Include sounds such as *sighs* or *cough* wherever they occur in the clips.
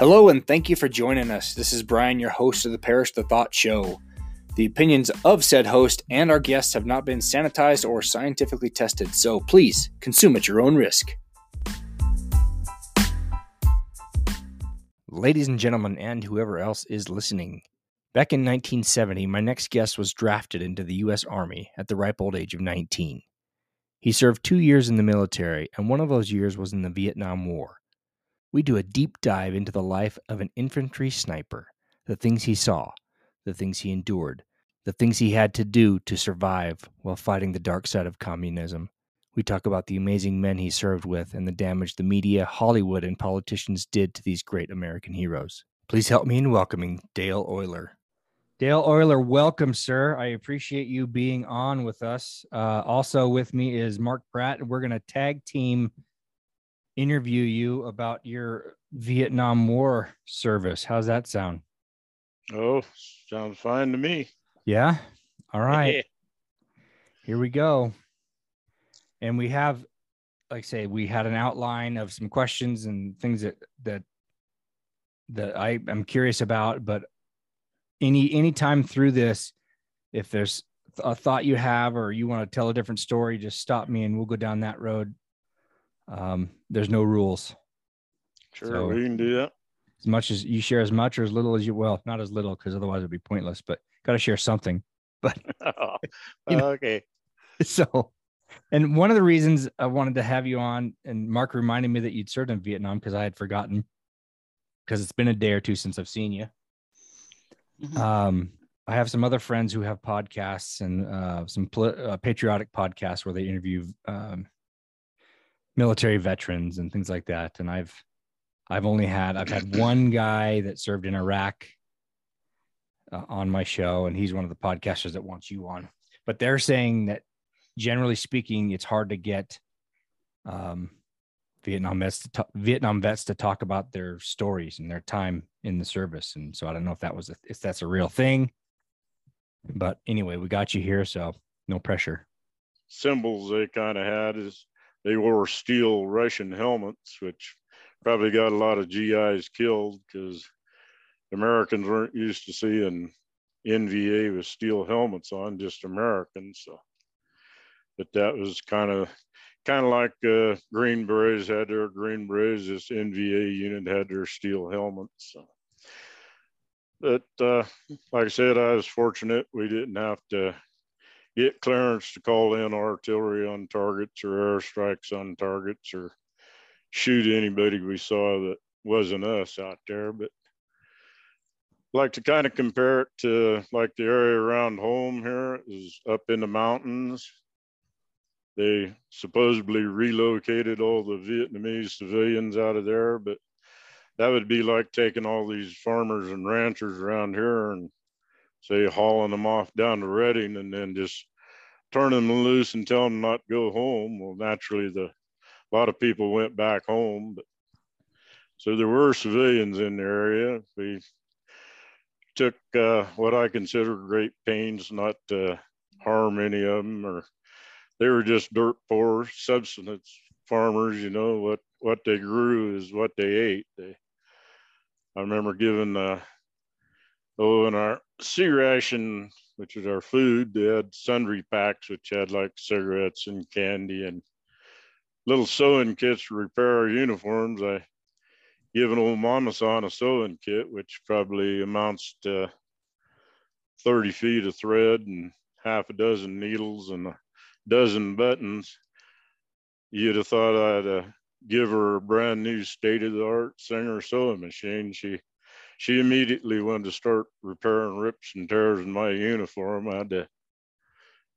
Hello, and thank you for joining us. This is Brian, your host of the Perish the Thought Show. The opinions of said host and our guests have not been sanitized or scientifically tested, so please consume at your own risk. Ladies and gentlemen, and whoever else is listening, back in 1970, my next guest was drafted into the U.S. Army at the ripe old age of 19. He served two years in the military, and one of those years was in the Vietnam War. We do a deep dive into the life of an infantry sniper, the things he saw, the things he endured, the things he had to do to survive while fighting the dark side of communism. We talk about the amazing men he served with and the damage the media, Hollywood, and politicians did to these great American heroes. Please help me in welcoming Dale Oyler. Dale Oyler, welcome, sir. I appreciate you being on with us. Uh, also with me is Mark Pratt, and we're going to tag team interview you about your Vietnam War service. How's that sound? Oh, sounds fine to me. Yeah. All right. Here we go. And we have, like I say, we had an outline of some questions and things that that that I am curious about. But any any time through this, if there's a thought you have or you want to tell a different story, just stop me and we'll go down that road. Um, there's no rules. Sure, so, we can do that. As much as you share as much or as little as you well, not as little because otherwise it'd be pointless, but got to share something. *laughs* But *laughs* you know, okay. *laughs* So, and one of the reasons I wanted to have you on, and Mark reminded me that you'd served in Vietnam because I had forgotten because it's been a day or two since I've seen you. Mm-hmm. Um, I have some other friends who have podcasts and uh, some pl- uh, patriotic podcasts where they interview um, military veterans and things like that. And I've I've only had I've had one guy that served in Iraq uh, on my show, and he's one of the podcasters that wants you on. But they're saying that generally speaking, it's hard to get um, Vietnam vets to Vietnam vets to talk about their stories and their time in the service. And so I don't know if that was a, if that's a real thing. But anyway, we got you here, so no pressure. Symbols they kind of had is they wore steel Russian helmets, which probably got a lot of GIs killed because Americans weren't used to seeing NVA with steel helmets on, just Americans. So, but that was kind of kind of like uh, Green Berets had their Green Berets. This NVA unit had their steel helmets. So. But uh, like I said, I was fortunate we didn't have to get clearance to call in artillery on targets or airstrikes on targets or shoot anybody we saw that wasn't us out there. But like to kind of compare it to like the area around home here is up in the mountains. They supposedly relocated all the Vietnamese civilians out of there, but that would be like taking all these farmers and ranchers around here and say hauling them off down to Redding and then just turning them loose and telling them not to go home. Well, naturally, the a lot of people went back home, but so there were civilians in the area. We took uh, what I consider great pains not to harm any of them, or they were just dirt poor subsistence farmers. You know what what they grew is what they ate. They, I remember giving uh, oh, in our C ration, which is our food, they had sundry packs which had like cigarettes and candy and little sewing kits to repair our uniforms. I give an old mama son a sewing kit, which probably amounts to 30 feet of thread and half a dozen needles and a dozen buttons. You'd have thought I'd uh, give her a brand new state of the art Singer sewing machine. She she immediately wanted to start repairing rips and tears in my uniform. I had to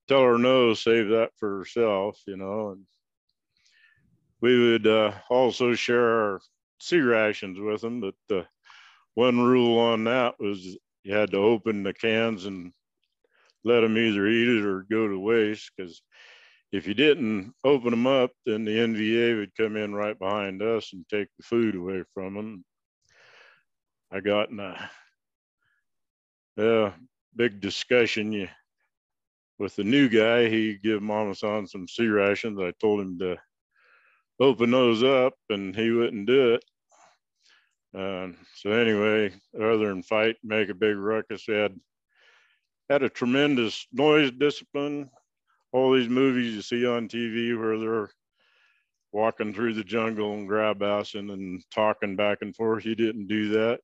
tell her no, save that for herself, you know. And we would uh, also share our C rations with them, but one rule on that was you had to open the cans and let them either eat it or go to waste because if you didn't open them up, then the NVA would come in right behind us and take the food away from them. I got in a, a big discussion with the new guy. He give Mama San some C rations. I told him to open those up, and he wouldn't do it. Uh, so anyway, other than fight, make a big ruckus, we had had a tremendous noise discipline. All these movies you see on TV where they're walking through the jungle and grab assing and talking back and forth. he didn't do that.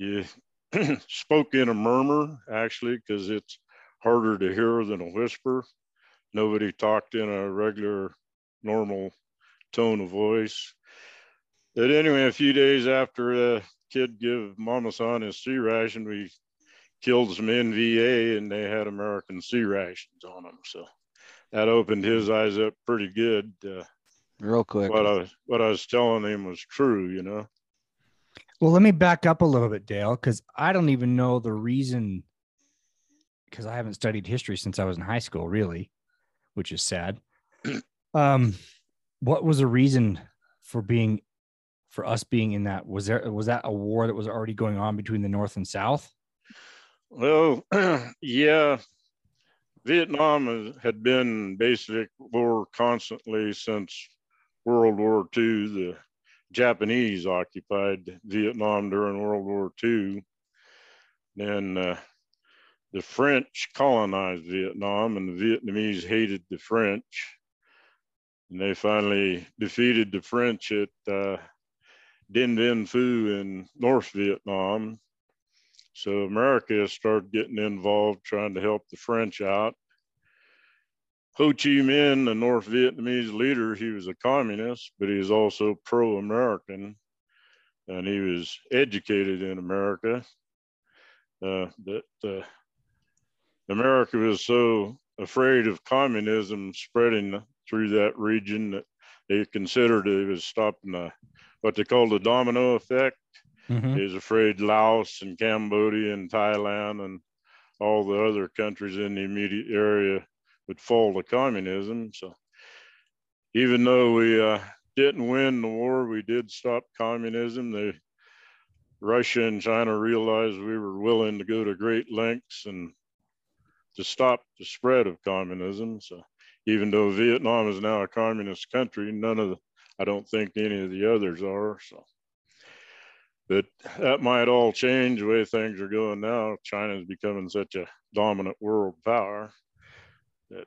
You *clears throat* spoke in a murmur, actually, because it's harder to hear than a whisper. Nobody talked in a regular, normal tone of voice. But anyway, a few days after the kid give Mama San his C ration, we killed some NVA and they had American C rations on them. So that opened his eyes up pretty good. Uh, Real quick. What I what I was telling him was true, you know. Well, let me back up a little bit, Dale, because I don't even know the reason. Because I haven't studied history since I was in high school, really, which is sad. *clears throat* um, what was the reason for being, for us being in that? Was there was that a war that was already going on between the North and South? Well, *clears throat* yeah, Vietnam had been basic war constantly since World War II. The Japanese occupied Vietnam during World War II. Then uh, the French colonized Vietnam, and the Vietnamese hated the French. And they finally defeated the French at uh, Dien Bien Phu in North Vietnam. So America started getting involved, trying to help the French out. Ho Chi Minh, the North Vietnamese leader, he was a communist, but he was also pro American and he was educated in America. Uh, but uh, America was so afraid of communism spreading through that region that they considered it was stopping the, what they called the domino effect. Mm-hmm. He was afraid Laos and Cambodia and Thailand and all the other countries in the immediate area would fall to communism. So even though we uh, didn't win the war, we did stop communism. The Russia and China realized we were willing to go to great lengths and to stop the spread of communism. So even though Vietnam is now a communist country, none of the, I don't think any of the others are. So, but that might all change the way things are going now. China is becoming such a dominant world power that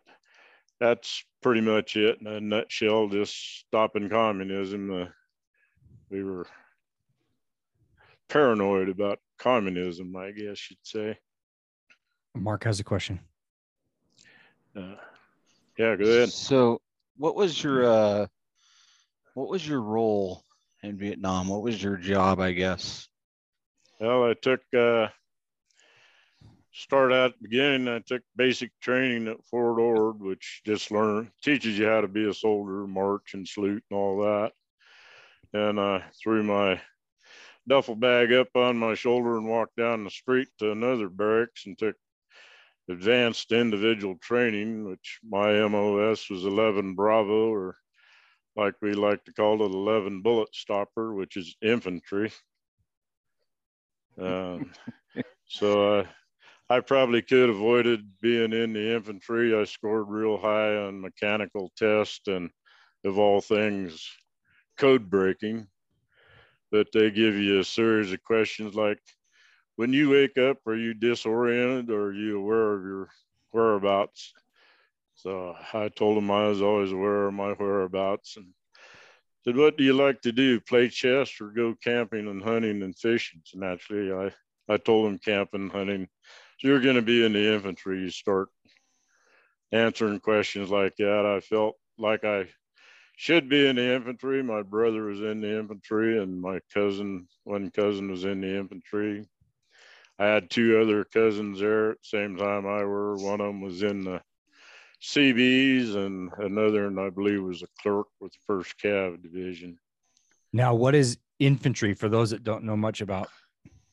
that's pretty much it in a nutshell. Just stopping communism. Uh, we were paranoid about communism, I guess you'd say. Mark has a question. Uh, yeah, go ahead. So, what was your uh, what was your role in Vietnam? What was your job? I guess. Well, I took uh, start at the beginning, I took basic training at Fort Ord, which just learn teaches you how to be a soldier, march and salute and all that. And I threw my duffel bag up on my shoulder and walked down the street to another barracks and took advanced individual training, which my MOS was 11 Bravo, or like we like to call it, 11 Bullet Stopper, which is infantry. *laughs* Um, so I I probably could have avoided being in the infantry. I scored real high on mechanical test and of all things, code breaking. But they give you a series of questions like, when you wake up, are you disoriented or are you aware of your whereabouts? So I told them I was always aware of my whereabouts and said, what do you like to do? Play chess or go camping and hunting and fishing? So naturally, I, I told them camping, and hunting, you're going to be in the infantry, you start answering questions like that. I felt like I should be in the infantry. My brother was in the infantry, and my cousin, one cousin, was in the infantry. I had two other cousins there at the same time I were. One of them was in the Seabees, and another, and I believe was a clerk with the First Cav Division. Now, what is infantry for those that don't know much about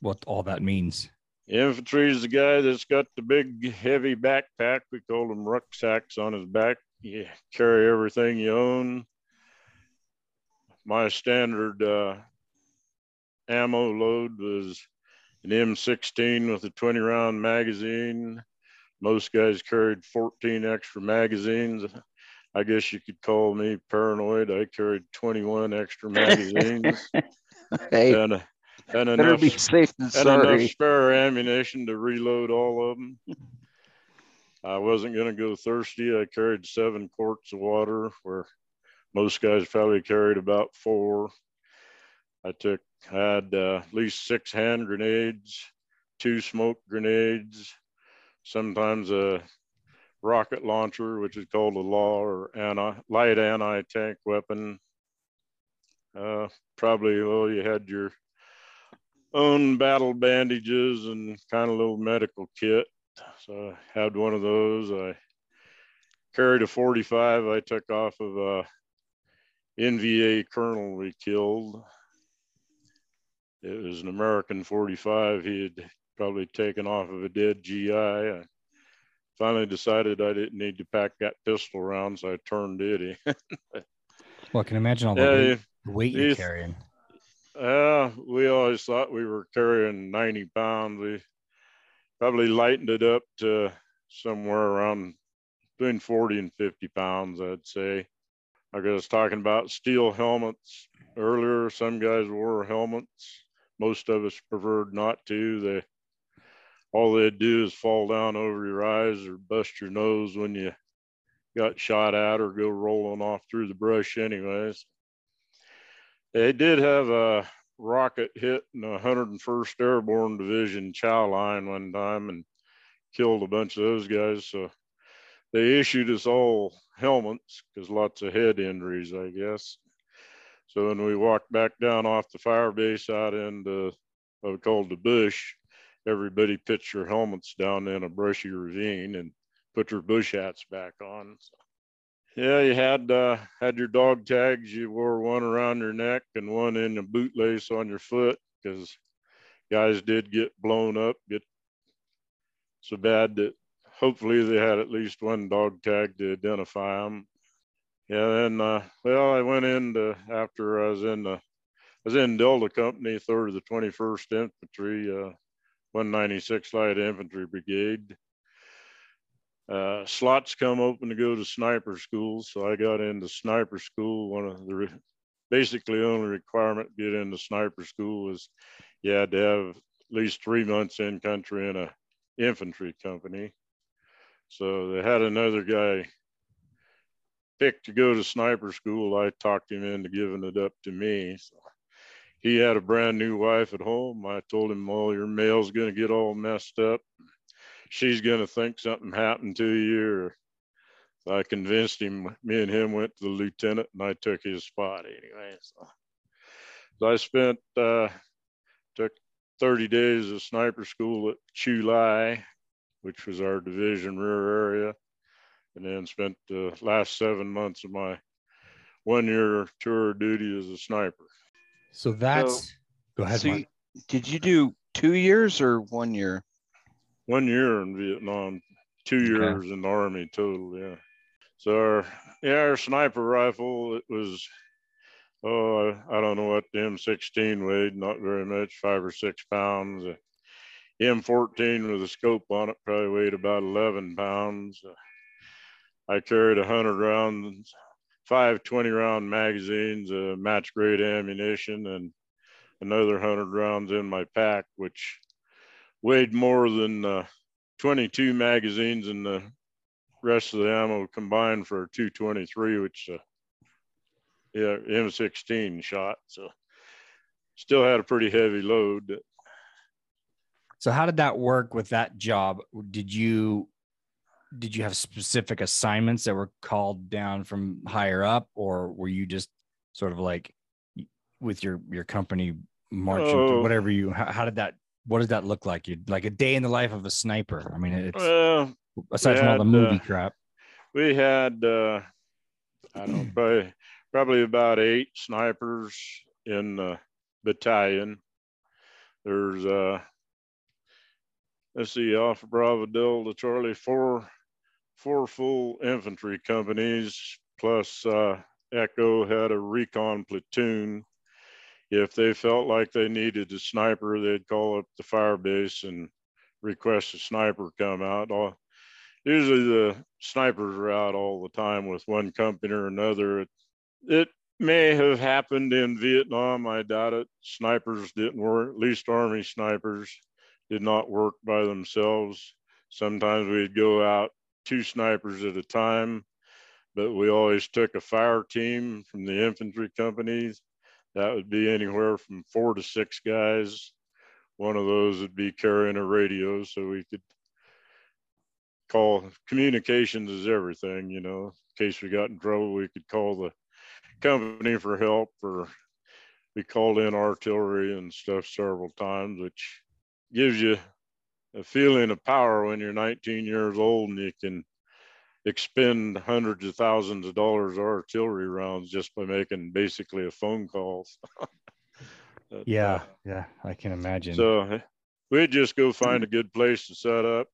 what all that means? Infantry is the guy that's got the big heavy backpack. We call them rucksacks on his back. You carry everything you own. My standard uh, ammo load was an M16 with a 20 round magazine. Most guys carried 14 extra magazines. I guess you could call me paranoid. I carried 21 extra *laughs* magazines. hey, and and better enough, be safe than and enough spare ammunition to reload all of them. I wasn't going to go thirsty. I carried seven quarts of water, where most guys probably carried about four. I took had uh, at least six hand grenades, two smoke grenades, sometimes a rocket launcher, which is called a law or anti light anti tank weapon. Uh, probably well, you had your own battle bandages and kind of little medical kit. So I had one of those. I carried a 45 I took off of uh, a NVA colonel we killed. It was an American 45 he had probably taken off of a dead GI. I finally decided I didn't need to pack that pistol around, so I turned it in. *laughs* Well, I can imagine all the Yeah, weight, weight you're you- carrying. Uh, we always thought we were carrying 90 pounds. We probably lightened it up to somewhere around between 40 and 50 pounds, I'd say. Like I was talking about steel helmets earlier. Some guys wore helmets. Most of us preferred not to. They all they'd do is fall down over your eyes or bust your nose when you got shot at or go rolling off through the brush anyways. They did have a rocket hit in the 101st Airborne Division chow line one time and killed a bunch of those guys. So they issued us all helmets because lots of head injuries, I guess. So when we walked back down off the fire base out into what we called the bush, everybody pitched their helmets down in a brushy ravine and put their bush hats back on. So, yeah, you had uh, had your dog tags. You wore one around your neck and one in a bootlace on your foot because guys did get blown up, get so bad that hopefully they had at least one dog tag to identify them. Yeah, then uh, well, I went in into after I was in the I was in Delta Company, third of the 21st Infantry, uh, 196 Light Infantry Brigade. Uh, slots come open to go to sniper school, so I got into sniper school. One of the re- basically only requirement to get into sniper school was you had to have at least three months in country in a infantry company. So they had another guy picked to go to sniper school. I talked him into giving it up to me. So he had a brand new wife at home. I told him, well, your mail's going to get all messed up. She's going to think something happened to you. Or, so I convinced him, me and him went to the lieutenant and I took his spot anyway. So, so I spent, uh, took 30 days of sniper school at Chu Lai, which was our division rear area, and then spent the last seven months of my one year tour of duty as a sniper. So that's go ahead. So Mark. you- did you do two years or one year? One year in Vietnam, two Okay. years in the Army total, yeah. So our, yeah, our sniper rifle, it was, oh, I, I don't know what the M16 weighed, not very much, five or six pounds. Uh, M14 with a scope on it probably weighed about 11 pounds. I carried 100 rounds, five 20 round magazines, uh, match grade ammunition, and another 100 rounds in my pack, which weighed more than uh, 22 magazines and the rest of the ammo combined for 223, which, uh, yeah, M16 shot. So still had a pretty heavy load. So how did that work with that job? Did you did you have specific assignments that were called down from higher up, or were you just sort of like with your your company marching Oh. whatever you? How, how did that? What does that look like? You like a day in the life of a sniper. I mean, it's Well, aside from all the movie uh, crap. we had, uh, I don't know, probably, probably about eight snipers in the battalion. There's, uh, let's see, Alpha Bravo Delta Charlie, four, four full infantry companies plus uh, Echo had a recon platoon. If they felt like they needed a sniper, they'd call up the fire base and request a sniper come out. All, usually the snipers are out all the time with one company or another. It, it may have happened in Vietnam. I doubt it. Snipers didn't work, at least Army snipers did not work by themselves. Sometimes we'd go out two snipers at a time, but we always took a fire team from the infantry companies. That would be anywhere from four to six guys. One of those would be carrying a radio so we could call communications is everything, you know. In case we got in trouble, we could call the company for help or we called in artillery and stuff several times, which gives you a feeling of power when you're 19 years old and you can expend hundreds of thousands of dollars of artillery rounds just by making basically a phone call. *laughs* but, yeah, uh, yeah, I can imagine. So we'd just go find a good place to set up.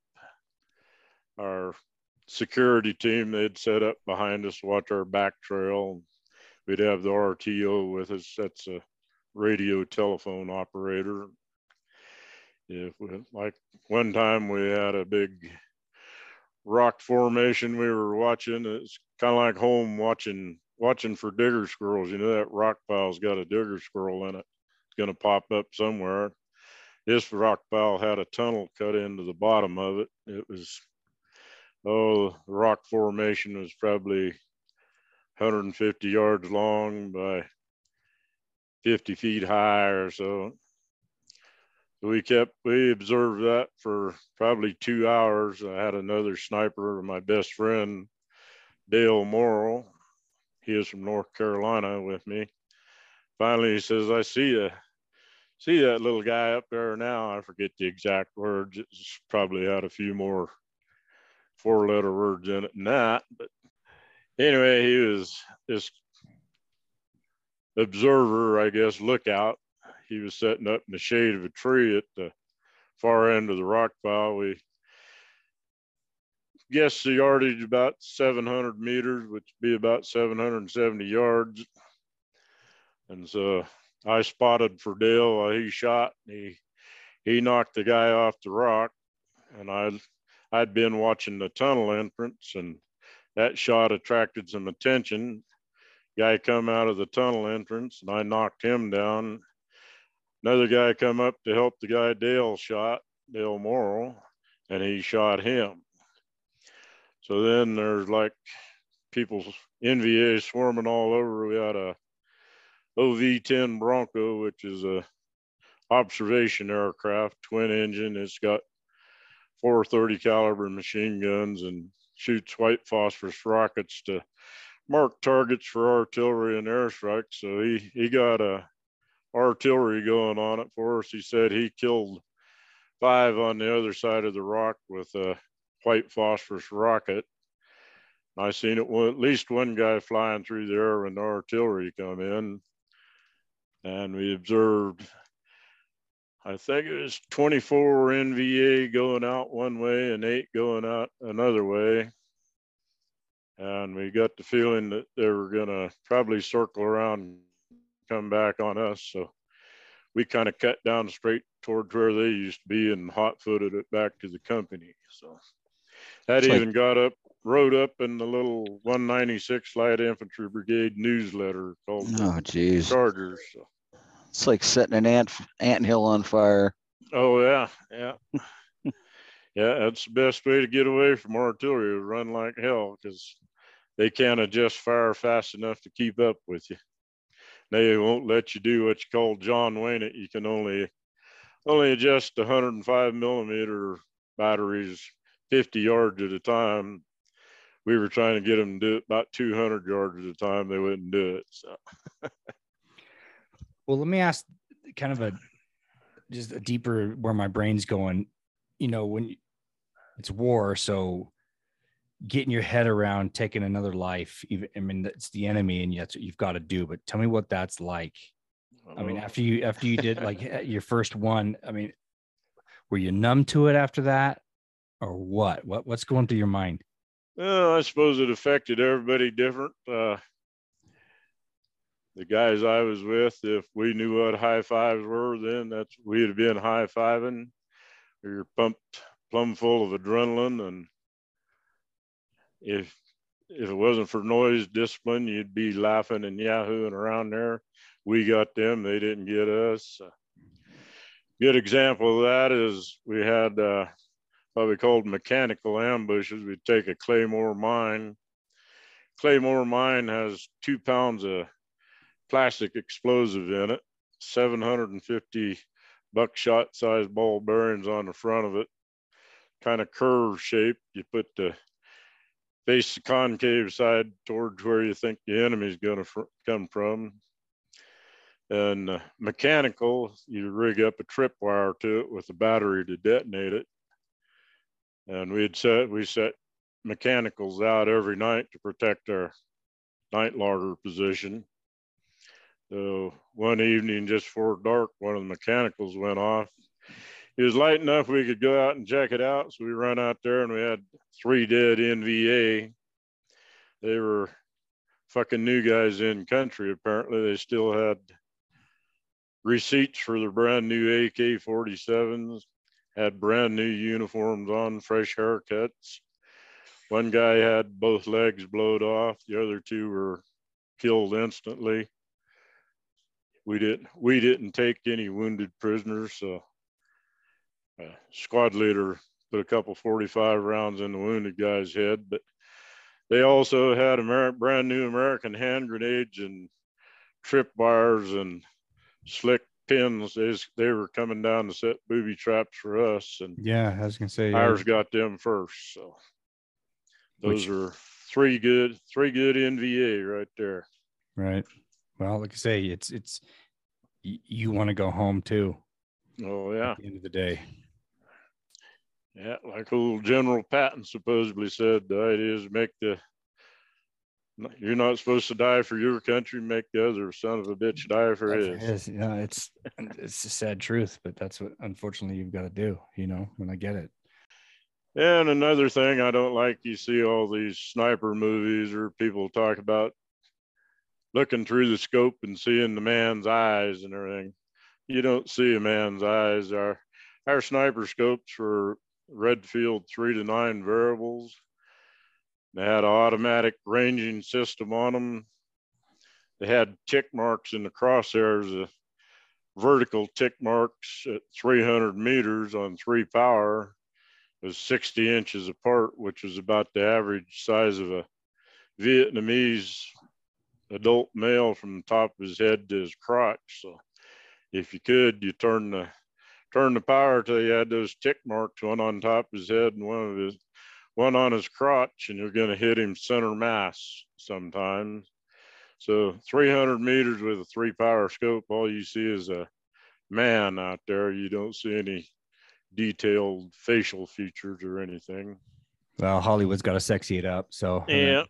Our security team they'd set up behind us, watch our back trail. We'd have the RTO with us. That's a radio telephone operator. If we, like one time we had a big rock formation we were watching. It's kind of like home watching watching for digger squirrels. You know that rock pile's got a digger squirrel in it. It's gonna pop up somewhere. This rock pile had a tunnel cut into the bottom of it. It was oh, the rock formation was probably 150 yards long by 50 feet high or so we kept we observed that for probably two hours. I had another sniper my best friend dale morrill. He is from north carolina with me. Finally he says i see you see that little guy up there now. I forget the exact words. It's probably had a few more four letter words in it than that but anyway he was this observer i guess lookout he was setting up in the shade of a tree at the far end of the rock pile. We guess the yardage about 700 meters, which would be about 770 yards. And so I spotted for Dale while he shot. He he knocked the guy off the rock, and I I'd been watching the tunnel entrance, and that shot attracted some attention. Guy come out of the tunnel entrance, and I knocked him down another guy come up to help the guy Dale shot, Dale Morrill, and he shot him. So then there's like people, NVA swarming all over. We had a OV-10 Bronco, which is a observation aircraft, twin engine. It's got 430 caliber machine guns and shoots white phosphorus rockets to mark targets for artillery and airstrikes. So he, he got a artillery going on it for us. He said he killed five on the other side of the rock with a white phosphorus rocket. I seen it at least one guy flying through there when the artillery come in, and we observed. I think it was 24 NVA going out one way and eight going out another way. And we got the feeling that they were going to probably circle around come back on us. So we kind of cut down straight towards where they used to be and hot footed it back to the company. So that it's even like, got up, wrote up in the little 196 Light Infantry Brigade newsletter called Oh, geez. Chargers. So. It's like setting an ant ant hill on fire. Oh yeah, yeah. *laughs* yeah, that's the best way to get away from artillery. Run like hell because they can't adjust fire fast enough to keep up with you they won't let you do what you call John Wayne it. You can only only adjust 105 millimeter batteries 50 yards at a time. We were trying to get them to do it about 200 yards at a time. They wouldn't do it. So. *laughs* well, let me ask kind of a just a deeper where my brain's going. You know, when it's war, so getting your head around taking another life even i mean it's the enemy and that's what you've got to do but tell me what that's like. I mean after you after you did like your first one i mean were you numb to it after that or what? What what's going through your mind? Well i suppose it affected everybody different uh the guys i was with if we knew what high fives were then that's we'd have been high fiving were pumped plumb full of adrenaline and if if it wasn't for noise discipline, you'd be laughing and yahooing around there. We got them, they didn't get us. Good example of that is we had uh, what we called mechanical ambushes. We'd take a Claymore mine. Claymore mine has two pounds of plastic explosive in it, 750 buckshot sized ball bearings on the front of it, kind of curve shape. You put the face the concave side towards where you think the enemy's going to fr- come from. And uh, mechanical, you rig up a tripwire to it with a battery to detonate it. And we'd set we set mechanicals out every night to protect our night laager position. So one evening, just before dark, one of the mechanicals went off. It was light enough we could go out and check it out. So we run out there and we had three dead NVA. They were fucking new guys in country. Apparently, they still had receipts for their brand new AK 47s, had brand new uniforms on, fresh haircuts. One guy had both legs blowed off, the other two were killed instantly we didn't we didn't take any wounded prisoners. So uh, squad leader put a couple 45 rounds in the wounded guy's head, but they also had Amer- brand new American hand grenades and trip wires and slick pins. They, they were coming down to set booby traps for us, and yeah, I was gonna say ours got them first. So those Which, are three good three good NVA right there. Right. Well, like I say, it's it's you want to go home too. Oh yeah. At the end of the day. Yeah, like old General Patton supposedly said, the idea is make the you're not supposed to die for your country, make the other son of a bitch die for his. his. Yeah, it's it's a sad truth, but that's what unfortunately you've got to do, you know, when I get it. And another thing I don't like, you see all these sniper movies or people talk about looking through the scope and seeing the man's eyes and everything. You don't see a man's eyes. Our our sniper scopes were Redfield three to nine variables. They had an automatic ranging system on them. They had tick marks in the crosshairs, uh, vertical tick marks at 300 meters on three power was 60 inches apart, which was about the average size of a Vietnamese adult male from the top of his head to his crotch. So if you could, you turn the turn the power till you had those tick marks, one on top of his head and one of his one on his crotch, and you're going to hit him center mass sometimes. So 300 meters with a three power scope, all you see is a man out there. You don't see any detailed facial features or anything. Well, Hollywood's got to sexy it up. So yeah,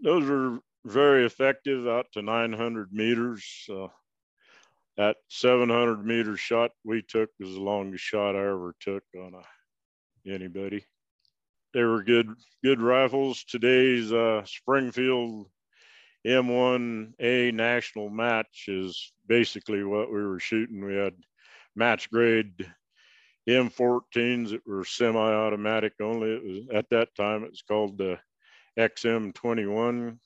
those are very effective out to 900 meters. Uh, that 700 meter shot we took was the longest shot I ever took on a, anybody. They were good, good rifles. Today's uh, Springfield M1A national match is basically what we were shooting. We had match grade M14s that were semi-automatic only. It was at that time it was called the XM21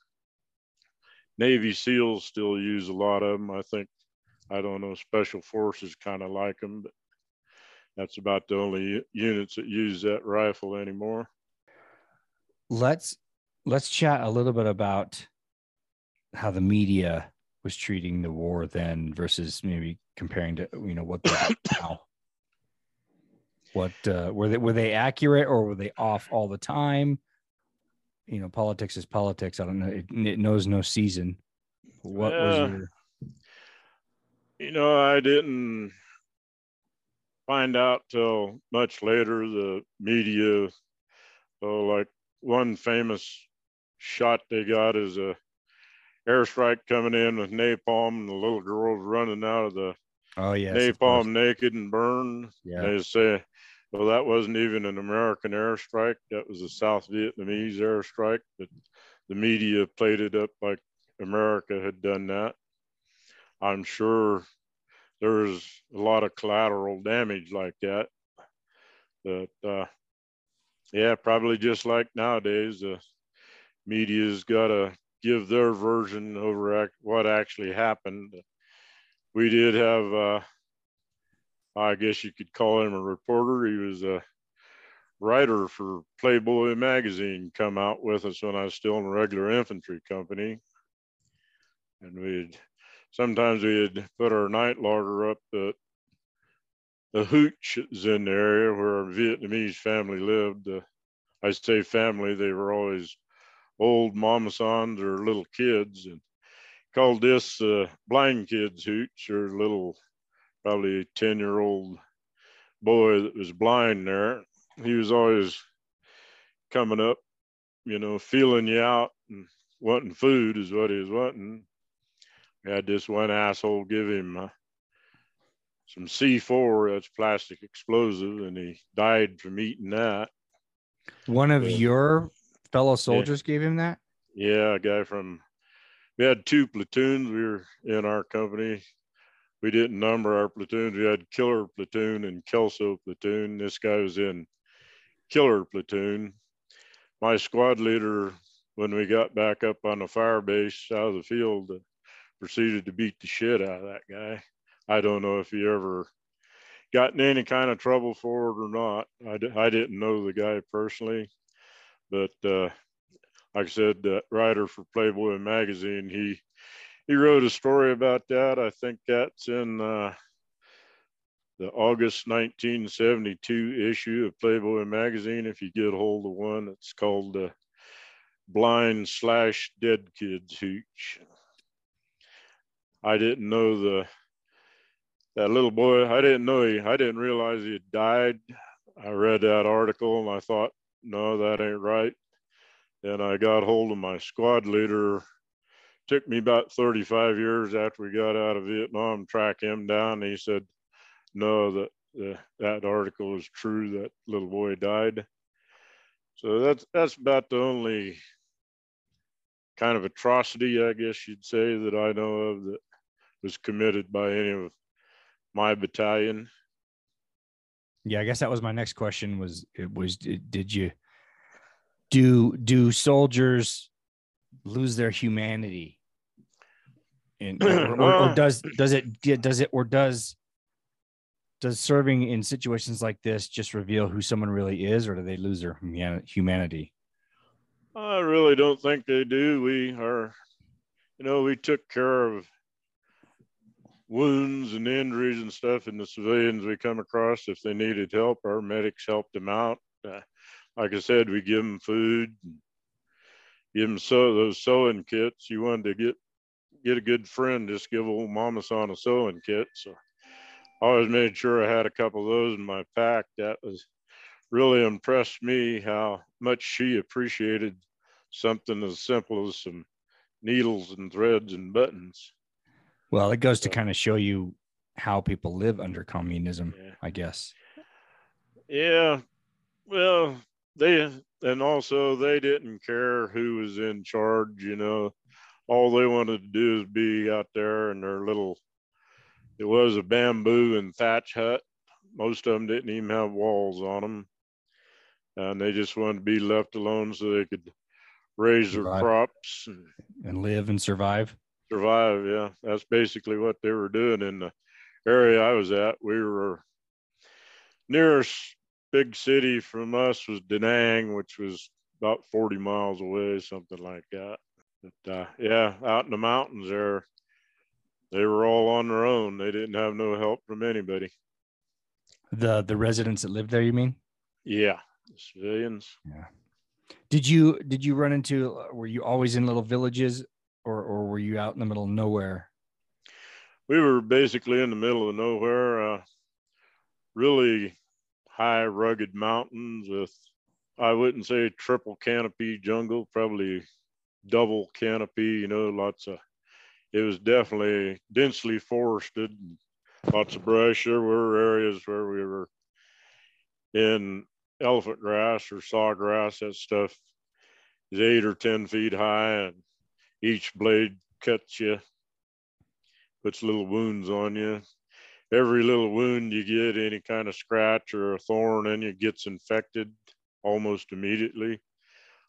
Navy SEALs still use a lot of them. I think, I don't know, Special Forces kind of like them, but that's about the only units that use that rifle anymore. Let's let's chat a little bit about how the media was treating the war then versus maybe comparing to you know what they *coughs* now. What uh, were they were they accurate or were they off all the time? you know, politics is politics. I don't know. It, it knows no season. What was your? You know, I didn't find out till much later. The media, oh, like one famous shot they got is a airstrike coming in with napalm, and the little girl's running out of the oh yeah napalm naked and burned. Yeah, they say well, that wasn't even an American airstrike. That was a South Vietnamese airstrike, but the media played it up like America had done that. I'm sure there's a lot of collateral damage like that. But uh, yeah, probably just like nowadays, the media's got to give their version over ac- what actually happened. We did have, uh, I guess you could call him a reporter. He was a writer for Playboy magazine come out with us when I was still in the regular infantry company. And we'd sometimes we'd put our night laager up at the hooch is in the area where our Vietnamese family lived. Uh, I say family, they were always old mamasons or little kids and called this uh, blind kids hooch or little probably 10 year old boy that was blind there he was always coming up, you know, feeling you out and wanting food is what he was wanting. Had this one asshole give him uh, some C4, that's plastic explosive, and he died from eating that. One of Yeah. your fellow soldiers gave him that. Yeah, a guy from, we had two platoons. We were in our company. We didn't number our platoons. We had killer platoon and Kelso platoon. This guy was in killer platoon. My squad leader, when we got back up on the fire base out of the field, proceeded to beat the shit out of that guy. I don't know if he ever got in any kind of trouble for it or not. I, I didn't know the guy personally, but uh, like I said, the writer for Playboy magazine, he he wrote a story about that. I think that's in uh, the August 1972 issue of Playboy magazine. If you get hold of one, it's called uh, "Blind Slash Dead Kids Hooch." I didn't know the that little boy. I didn't know he. I didn't realize he died. I read that article and I thought, no, that ain't right. Then I got hold of my squad leader. Took me about 35 years after we got out of Vietnam, to track him down. He said, no, that that article is true. That little boy died. So that's that's about the only kind of atrocity, I guess you'd say, that I know of that was committed by any of my battalion. Yeah, I guess that was my next question. Was it was did, you do do soldiers lose their humanity? And or, or- or *clears throat* does does it does it or does does serving in situations like this just reveal who someone really is, or do they lose their humanity? I really don't think they do. We are, you know, we took care of wounds and injuries and stuff in the civilians we come across. If they needed help, our medics helped them out. Uh, like I said, we give them food, give them so those sewing kits. You wanted to get get a good friend, just give old mama son a sewing kit. So I always made sure I had a couple of those in my pack. That was really impressed me how much she appreciated something as simple as some needles and threads and buttons. Well, it goes to kind of show you how people live under communism, Yeah. I guess. Yeah. Well, they and also they didn't care who was in charge, you know. All they wanted to do is be out there in their little it was a bamboo and thatch hut. Most of them didn't even have walls on them. And they just wanted to be left alone so they could raise their crops and And live and survive. Survive. Yeah, that's basically what they were doing in the area I was at. We were nearest big city from us was Da Nang, which was about 40 miles away, something like that. But uh, yeah, out in the mountains there, they were all on their own. They didn't have no help from anybody. The the residents that lived there, you mean? Yeah, the civilians. Yeah. Did you did you run into were you always in little villages or or were you out in the middle of nowhere? we were basically in the middle of nowhere, uh, really high, rugged mountains with, I wouldn't say triple canopy jungle, probably double canopy, you know, lots of, it was definitely densely forested, lots of brush. There were areas where we were in elephant grass or sawgrass, that stuff is eight or 10 feet high and each blade cuts you puts little wounds on you. Every little wound you get, any kind of scratch or a thorn in you gets infected almost immediately.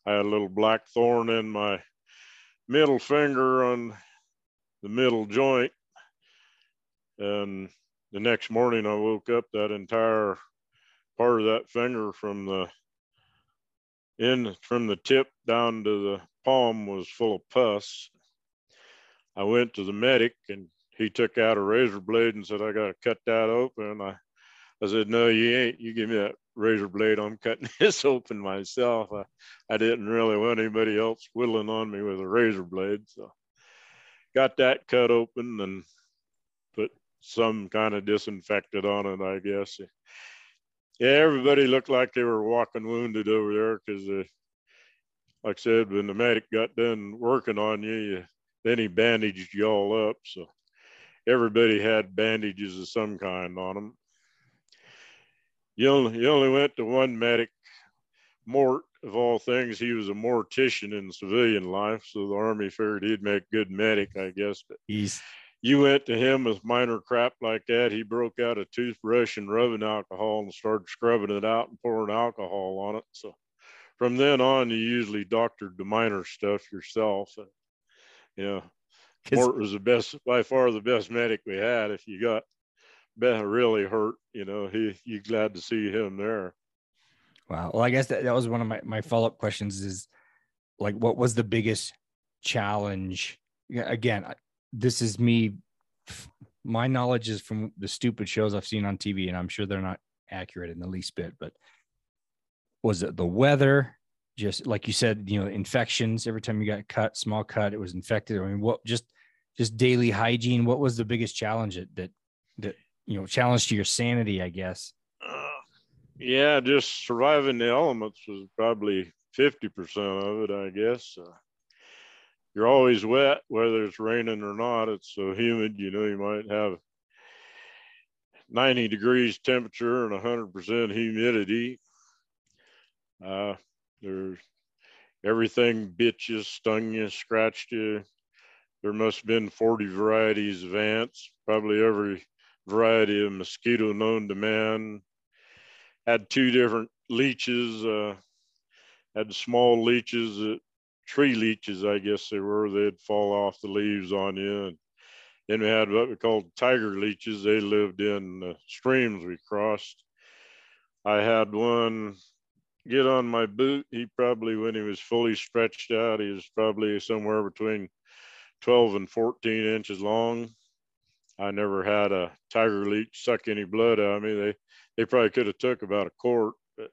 I had a little black thorn in my middle finger on the middle joint. And the next morning I woke up that entire part of that finger from the in from the tip down to the palm was full of pus. I went to the medic and he took out a razor blade and said, I got to cut that open. I, I said, No, you ain't. You give me that razor blade. I'm cutting *laughs* this open myself. I, I didn't really want anybody else whittling on me with a razor blade. So got that cut open and put some kind of disinfectant on it, I guess. Yeah, everybody looked like they were walking wounded over there because, uh, like I said, when the medic got done working on you, you, then he bandaged you all up. So everybody had bandages of some kind on them. You only, you only went to one medic, Mort, of all things. He was a mortician in civilian life, so the Army figured he'd make good medic, I guess. But He's you went to him with minor crap like that. He broke out a toothbrush and rubbing alcohol and started scrubbing it out and pouring alcohol on it. So from then on, you usually doctored the minor stuff yourself. And, yeah, 'Cause- Mort was the best, by far the best medic we had. If you got really hurt, you know, he you glad to see him there. Wow. Well, I guess that, that was one of my, my follow up questions is like, what was the biggest challenge? Again, this is me. My knowledge is from the stupid shows I've seen on TV, and I'm sure they're not accurate in the least bit. But was it the weather? Just like you said, you know, infections. Every time you got cut, small cut, it was infected. I mean, what just just daily hygiene? What was the biggest challenge that that that you know challenge to your sanity? I guess. Uh, yeah, just surviving the elements was probably 50% of it, I guess. Uh, you're always wet, whether it's raining or not. It's so humid, you know, you might have 90 degrees temperature and 100% humidity. Uh, there's everything bit you, stung you, scratched you. There must have been 40 varieties of ants, probably every variety of mosquito known to man. Had two different leeches, uh, had small leeches that tree leeches, I guess they were. They'd fall off the leaves on you. And then we had what we called tiger leeches. They lived in the streams we crossed. I had one get on my boot. He probably, when he was fully stretched out, he was probably somewhere between 12 and 14 inches long. I never had a tiger leech suck any blood out of me. They they probably could have took about a quart. But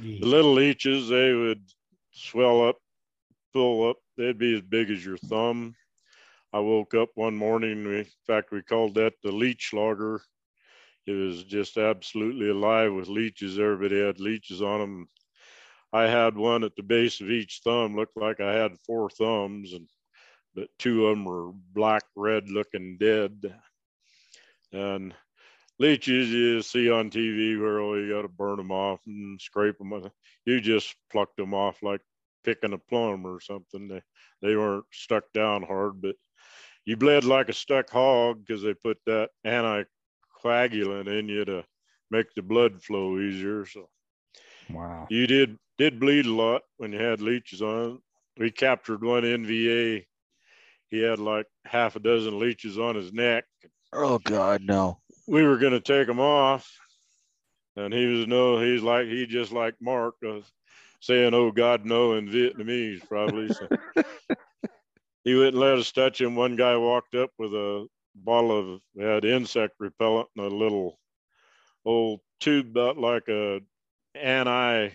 the little leeches, they would swell up, fill up. They'd be as big as your thumb. I woke up one morning. We, in fact, we called that the leech laager. It was just absolutely alive with leeches. Everybody had leeches on them. I had one at the base of each thumb. Looked like I had four thumbs, and but two of them were black red looking dead. And leeches you see on TV where oh you got to burn them off and scrape them. You just plucked them off like picking a plum or something. They they weren't stuck down hard, but you bled like a stuck hog because they put that anticoagulant in you to make the blood flow easier. So Wow. you did did bleed a lot when you had leeches on. We captured one NVA. He had like half a dozen leeches on his neck. Oh God, no. We were gonna take him off, and he was no. He's like he just like Mark uh, saying, "Oh God, no" in Vietnamese probably. So he wouldn't let us touch him. One guy walked up with a bottle of had insect repellent and a little old tube about like a anti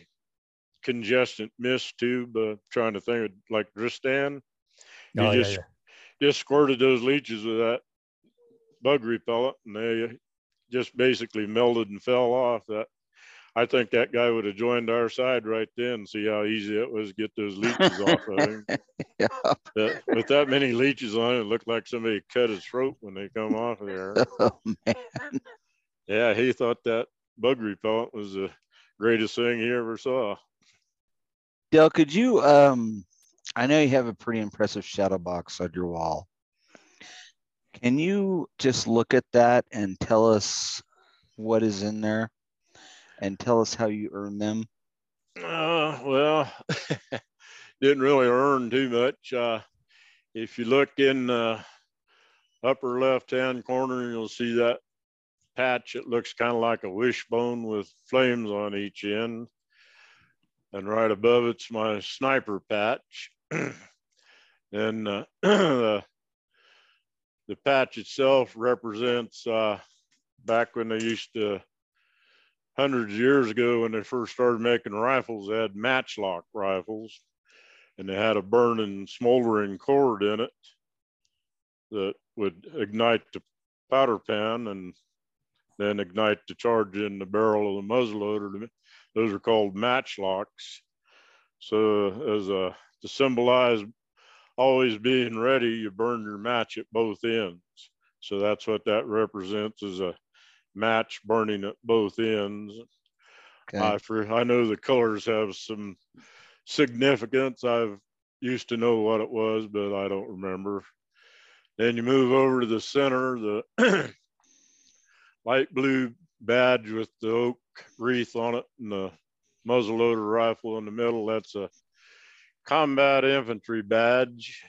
congestant mist tube, uh, trying to think of like Dristan. You Oh, yeah, just yeah. just squirted those leeches with that bug repellent, and they just basically melted and fell off. That I think that guy would have joined our side right then. See how easy it was to get those leeches off of him. *laughs* Yeah. But with that many leeches on it, it looked like somebody cut his throat when they come off of there. *laughs* Oh man. Yeah, he thought that bug repellent was the greatest thing he ever saw. Dale, could you um I know you have a pretty impressive shadow box on your wall. Can you just look at that and tell us what is in there and tell us how you earn them? Uh, well, *laughs* didn't really earn too much. Uh, if you look in the upper left-hand corner, you'll see that patch. It looks kind of like a wishbone with flames on each end. And right above it's my sniper patch. *clears throat* and uh, *clears throat* the, the patch itself represents uh, back when they used to hundreds of years ago when they first started making rifles, they had matchlock rifles and they had a burning smoldering cord in it that would ignite the powder pan and then ignite the charge in the barrel of the muzzleloader. Those are called matchlocks. So as a to symbolize always being ready, you burn your match at both ends. So that's what that represents is a match burning at both ends. Okay. I, for, I know the colors have some significance. I've used to know what it was, but I don't remember. Then you move over to the center, the *clears throat* light blue badge with the oak wreath on it and the muzzleloader rifle in the middle. That's a combat infantry badge.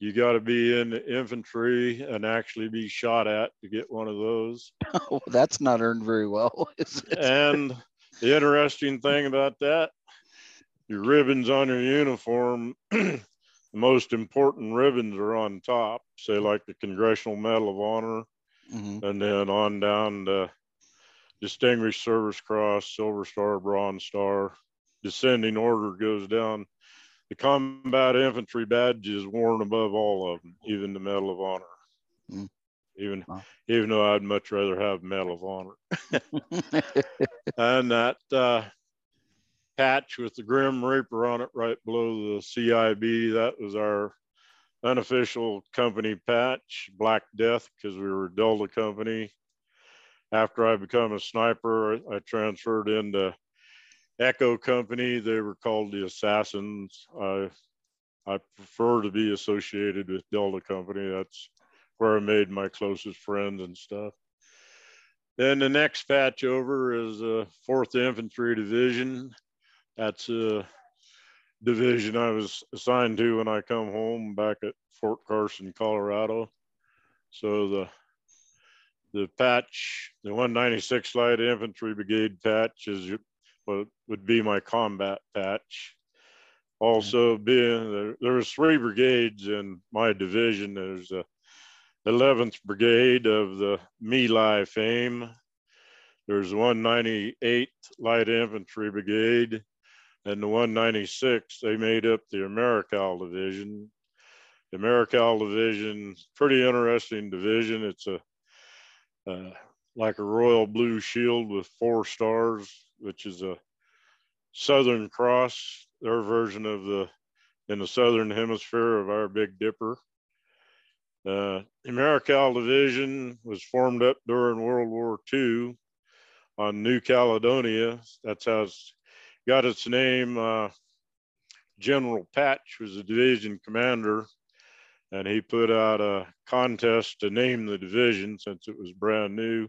You got to be in the infantry and actually be shot at to get one of those. *laughs* Oh, that's not earned very well, *laughs* is it? And the interesting thing about that, your ribbons on your uniform, *clears throat* the most important ribbons are on top, say like the Congressional Medal of Honor, mm-hmm. and then on down to Distinguished Service Cross, Silver Star, Bronze Star. Descending order goes down. The combat infantry badge is worn above all of them, even the Medal of Honor. Mm. Even wow. even though I'd much rather have Medal of Honor. *laughs* *laughs* and that uh, patch with the Grim Reaper on it right below the CIB. That was our unofficial company patch, Black Death, because we were a Delta company. After I become a sniper, I transferred into Echo Company. They were called the Assassins. I I prefer to be associated with Delta Company. That's where I made my closest friends and stuff. Then the next patch over is the Fourth Infantry Division that's a division I was assigned to when I come home back at Fort Carson, Colorado. So the the patch, the 196 Light Infantry Brigade patch is what would be my combat patch. Also, being there, there was three brigades in my division. There's the 11th Brigade of the Lai fame. There's 198th Light Infantry Brigade and the 196, they made up the Americal division. The Americal division, pretty interesting division. It's a uh, like a royal blue shield with four stars, which is a Southern Cross, their version of the in the southern hemisphere of our Big Dipper. Uh, the Americal Division was formed up during World War II on New Caledonia. That's how it's got its name. Uh, General Patch was the division commander, and he put out a contest to name the division since it was brand new.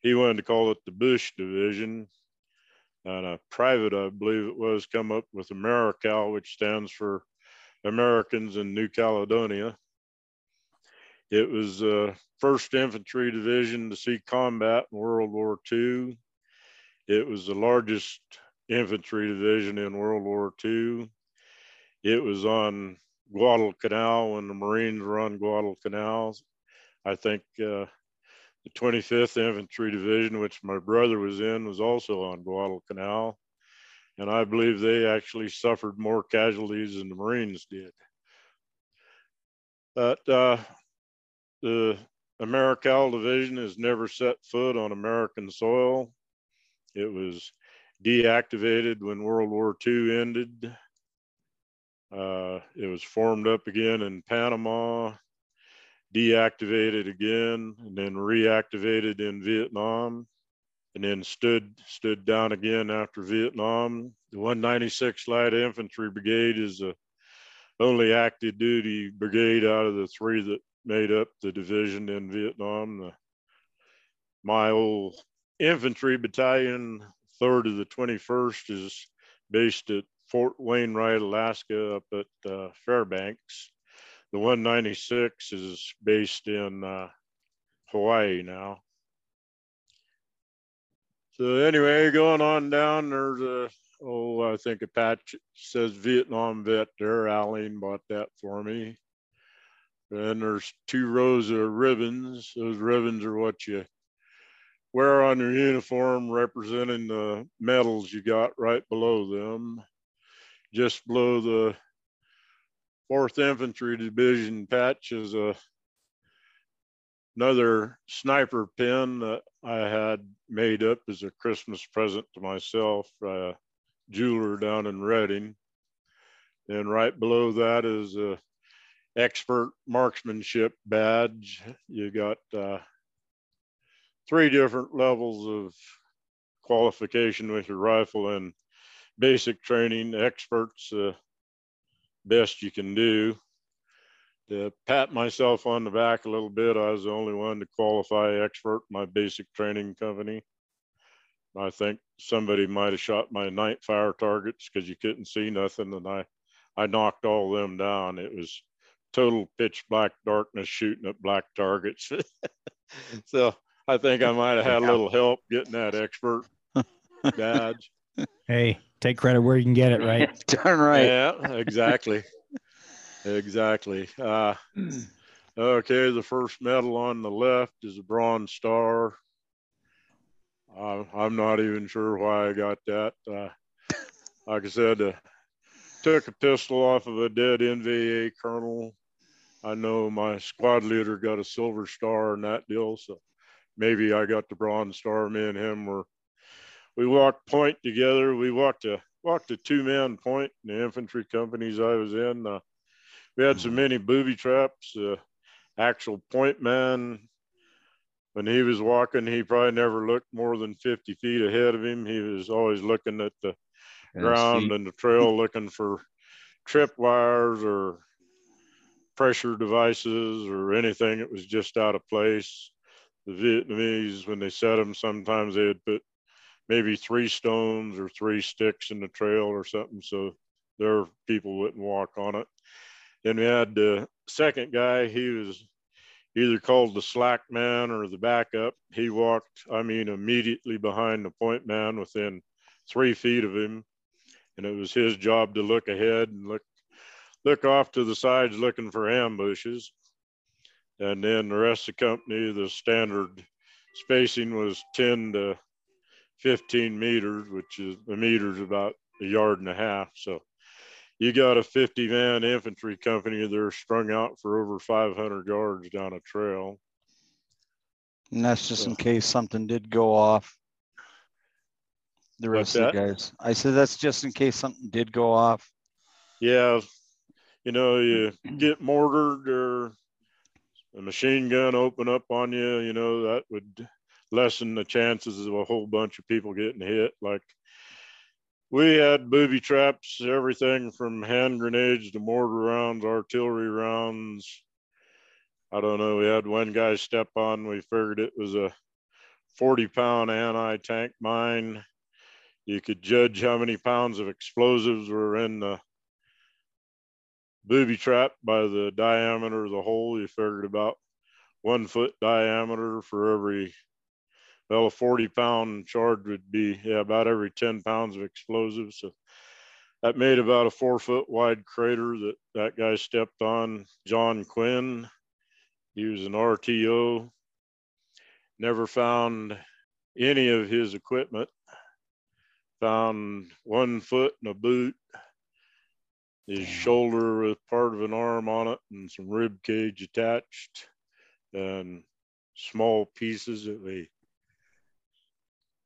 He wanted to call it the Bush Division, and a private, I believe it was, come up with Americal, which stands for Americans in New Caledonia. It was the first infantry division to see combat in World War II. It was the largest infantry division in World War II. It was on Guadalcanal when the Marines were on Guadalcanal. I think uh, the 25th Infantry Division, which my brother was in, was also on Guadalcanal. And I believe they actually suffered more casualties than the Marines did. But uh, the Americal Division has never set foot on American soil. It was deactivated when World War II ended. Uh, it was formed up again in Panama, deactivated again, and then reactivated in Vietnam, and then stood stood down again after Vietnam. The 196 Light Infantry Brigade is the only active duty brigade out of the three that made up the division in Vietnam. The, my old infantry battalion third of the 21st is based at Fort Wainwright, Alaska, up at uh, Fairbanks. The 196 is based in uh, Hawaii now. So anyway, going on down, there's a oh, I think a patch says Vietnam vet there. Aline bought that for me. And there's two rows of ribbons. Those ribbons are what you wear on your uniform representing the medals you got right below them. Just below the 4th Infantry Division patch is a another sniper pin that I had made up as a Christmas present to myself, a jeweler down in Redding. And right below that is a expert marksmanship badge. You got uh, three different levels of qualification with your rifle and basic training, experts, uh, best you can do. To pat myself on the back a little bit, I was the only one to qualify expert my basic training company. I think somebody might have shot my night fire targets because you couldn't see nothing, and I, I knocked all them down. It was total pitch black darkness shooting at black targets. *laughs* so I think I might have had a little help getting that expert *laughs* badge. Hey, take credit where you can get it, right? *laughs* Darn right. Yeah, exactly. exactly. Uh, okay, the first medal on the left is a Bronze Star. Uh, I'm not even sure why I got that. Uh, like I said, uh, took a pistol off of a dead NVA colonel. I know my squad leader got a silver star in that deal, so maybe I got the bronze star. Me and him were we walked point together. We walked a walked a two man point in the infantry companies I was in. Uh, we had so many booby traps. Uh, actual point man, when he was walking, he probably never looked more than 50 feet ahead of him. He was always looking at the ground and the trail looking for trip wires or pressure devices or anything that was just out of place. The Vietnamese, when they set them, sometimes they would put maybe three stones or three sticks in the trail or something so their people wouldn't walk on it. Then we had the second guy, he was either called the slack man or the backup. He walked, I mean, immediately behind the point man within three feet of him. And it was his job to look ahead and look look off to the sides looking for ambushes. And then the rest of the company, the standard spacing was 10 to 15 meters, which is a meter is about a yard and a half. So you got a 50 man infantry company, they're strung out for over 500 yards down a trail. And that's just in case something did go off. The rest of the guys. I said that's just in case something did go off. Yeah, you know, you *clears throat* get mortared or a machine gun open up on you, you know, that would lessen the chances of a whole bunch of people getting hit. Like we had booby traps, everything from hand grenades to mortar rounds, artillery rounds. I don't know. We had one guy step on, we figured it was a 40 pound anti tank mine. You could judge how many pounds of explosives were in the booby trap by the diameter of the hole. You figured about one foot diameter for every well, a 40 pound charge would be yeah, about every 10 pounds of explosives. So that made about a four foot wide crater that that guy stepped on. John Quinn, he was an RTO, never found any of his equipment. Found one foot and a boot, his shoulder with part of an arm on it, and some rib cage attached, and small pieces that we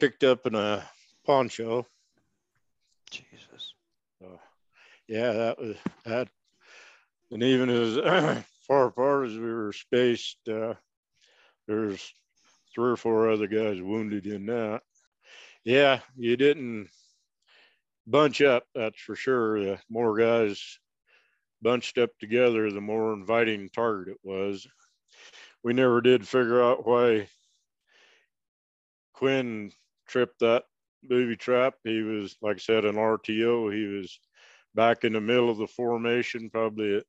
picked up in a poncho. Jesus. So, yeah, that was that. And even as *clears throat* far apart as we were spaced, uh, there's three or four other guys wounded in that. Yeah, you didn't bunch up, that's for sure. The more guys bunched up together, the more inviting target it was. We never did figure out why Quinn tripped that booby trap. He was, like I said, an RTO. He was back in the middle of the formation, probably at,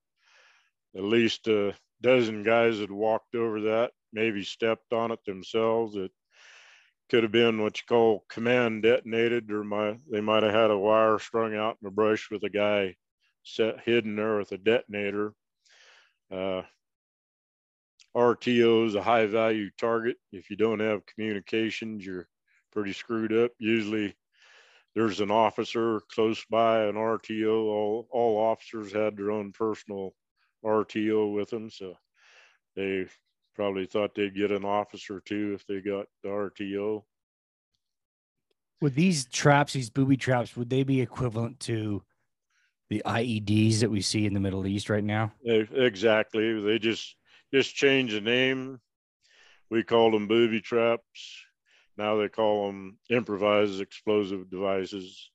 at least a dozen guys had walked over that, maybe stepped on it themselves. It could have been what you call command detonated, or my they might have had a wire strung out in the brush with a guy set hidden there with a detonator. Uh, RTO is a high value target. If you don't have communications, you're pretty screwed up. Usually there's an officer close by an RTO. All, all officers had their own personal RTO with them. So they probably thought they'd get an officer too if they got the RTO. Would these traps, these booby traps, would they be equivalent to the IEDs that we see in the Middle East right now? Exactly. They just just change the name. We called them booby traps. Now they call them improvised explosive devices.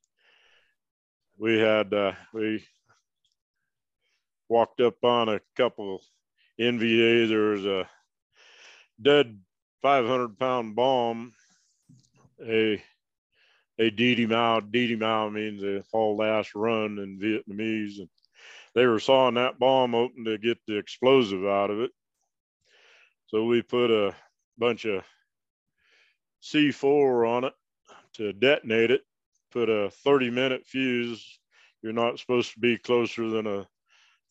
We had uh, we walked up on a couple NVA. There was a dead 500 pound bomb. A a. Didi Mao means a whole last run in Vietnamese. And they were sawing that bomb open to get the explosive out of it. So we put a bunch of C4 on it to detonate it, put a 30 minute fuse. You're not supposed to be closer than a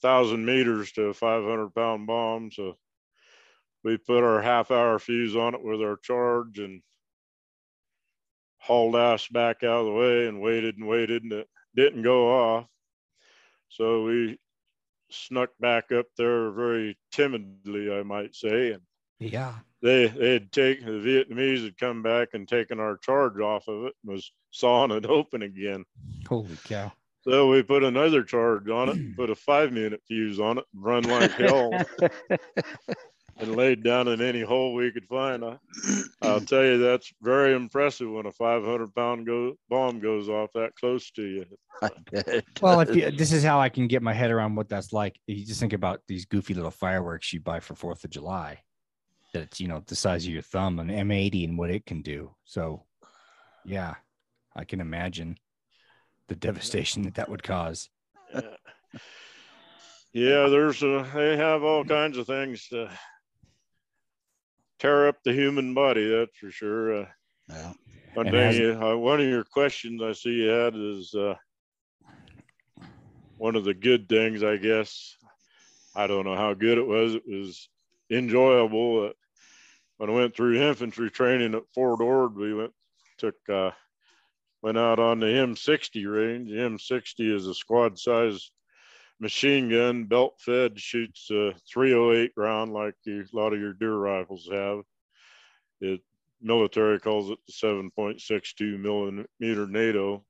thousand meters to a 500 pound bomb. So we put our half hour fuse on it with our charge and hauled ass back out of the way and waited and waited and it didn't go off. So we snuck back up there very timidly, I might say. And yeah, they they had taken the Vietnamese had come back and taken our charge off of it and was sawing it *laughs* open again. Holy cow. So we put another charge on it, put a five minute fuse on it, and run like hell. *laughs* and laid down in any hole we could find. I, will tell you, that's very impressive when a 500 pound go, bomb goes off that close to you. well, if you, this is how I can get my head around what that's like. You just think about these goofy little fireworks you buy for Fourth of July. That it's you know the size of your thumb, an M80, and what it can do. So, yeah, I can imagine the devastation that that would cause. Yeah, yeah there's a, they have all kinds of things to tear up the human body. That's for sure. Uh, yeah. One thing, you, uh, one of your questions I see you had is uh, one of the good things, I guess. I don't know how good it was. It was enjoyable. When I went through infantry training at Fort Ord, we went took uh, went out on the M60 range. The M60 is a squad size machine gun, belt fed, shoots a 308 round like you, a lot of your deer rifles have. It military calls it the 7.62 millimeter NATO.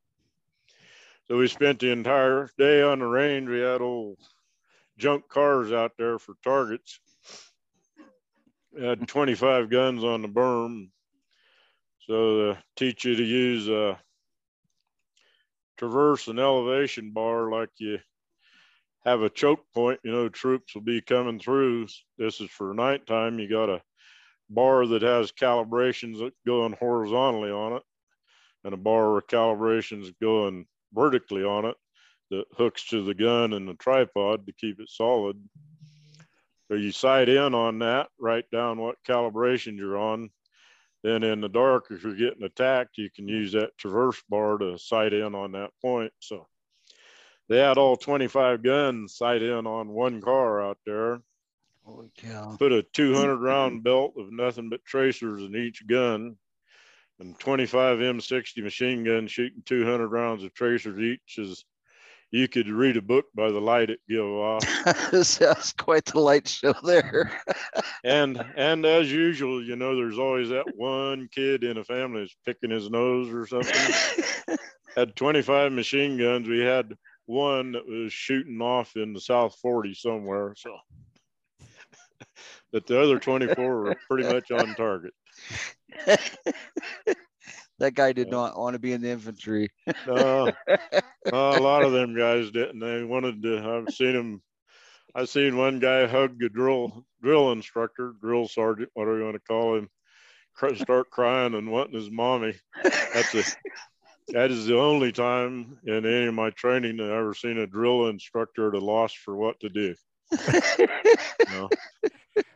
So we spent the entire day on the range. We had old junk cars out there for targets. Had 25 guns on the berm. So to teach you to use a traverse and elevation bar like you have a choke point, you know, troops will be coming through. This is for nighttime. You got a bar that has calibrations going horizontally on it, and a bar with calibrations going vertically on it that hooks to the gun and the tripod to keep it solid. So you sight in on that, write down what calibration you're on. Then in the dark, if you're getting attacked, you can use that traverse bar to sight in on that point. So they had all 25 guns sight in on one car out there. Holy cow. Put a 200 round belt of nothing but tracers in each gun and 25 M60 machine guns shooting 200 rounds of tracers each is you could read a book by the light it give off. *laughs* That's quite the light show there. *laughs* and and as usual, you know, there's always that one kid in a family that's picking his nose or something. *laughs* had 25 machine guns. We had one that was shooting off in the South 40 somewhere. So, but the other 24 were pretty much on target. That guy did not want to be in the infantry. no, *laughs* no, a lot of them guys didn't. They wanted to. I've seen them. I've seen one guy hug a drill drill instructor, drill sergeant, whatever you want to call him, start crying and wanting his mommy. That's a that is the only time in any of my training that I've ever seen a drill instructor at a loss for what to do. *laughs* You know?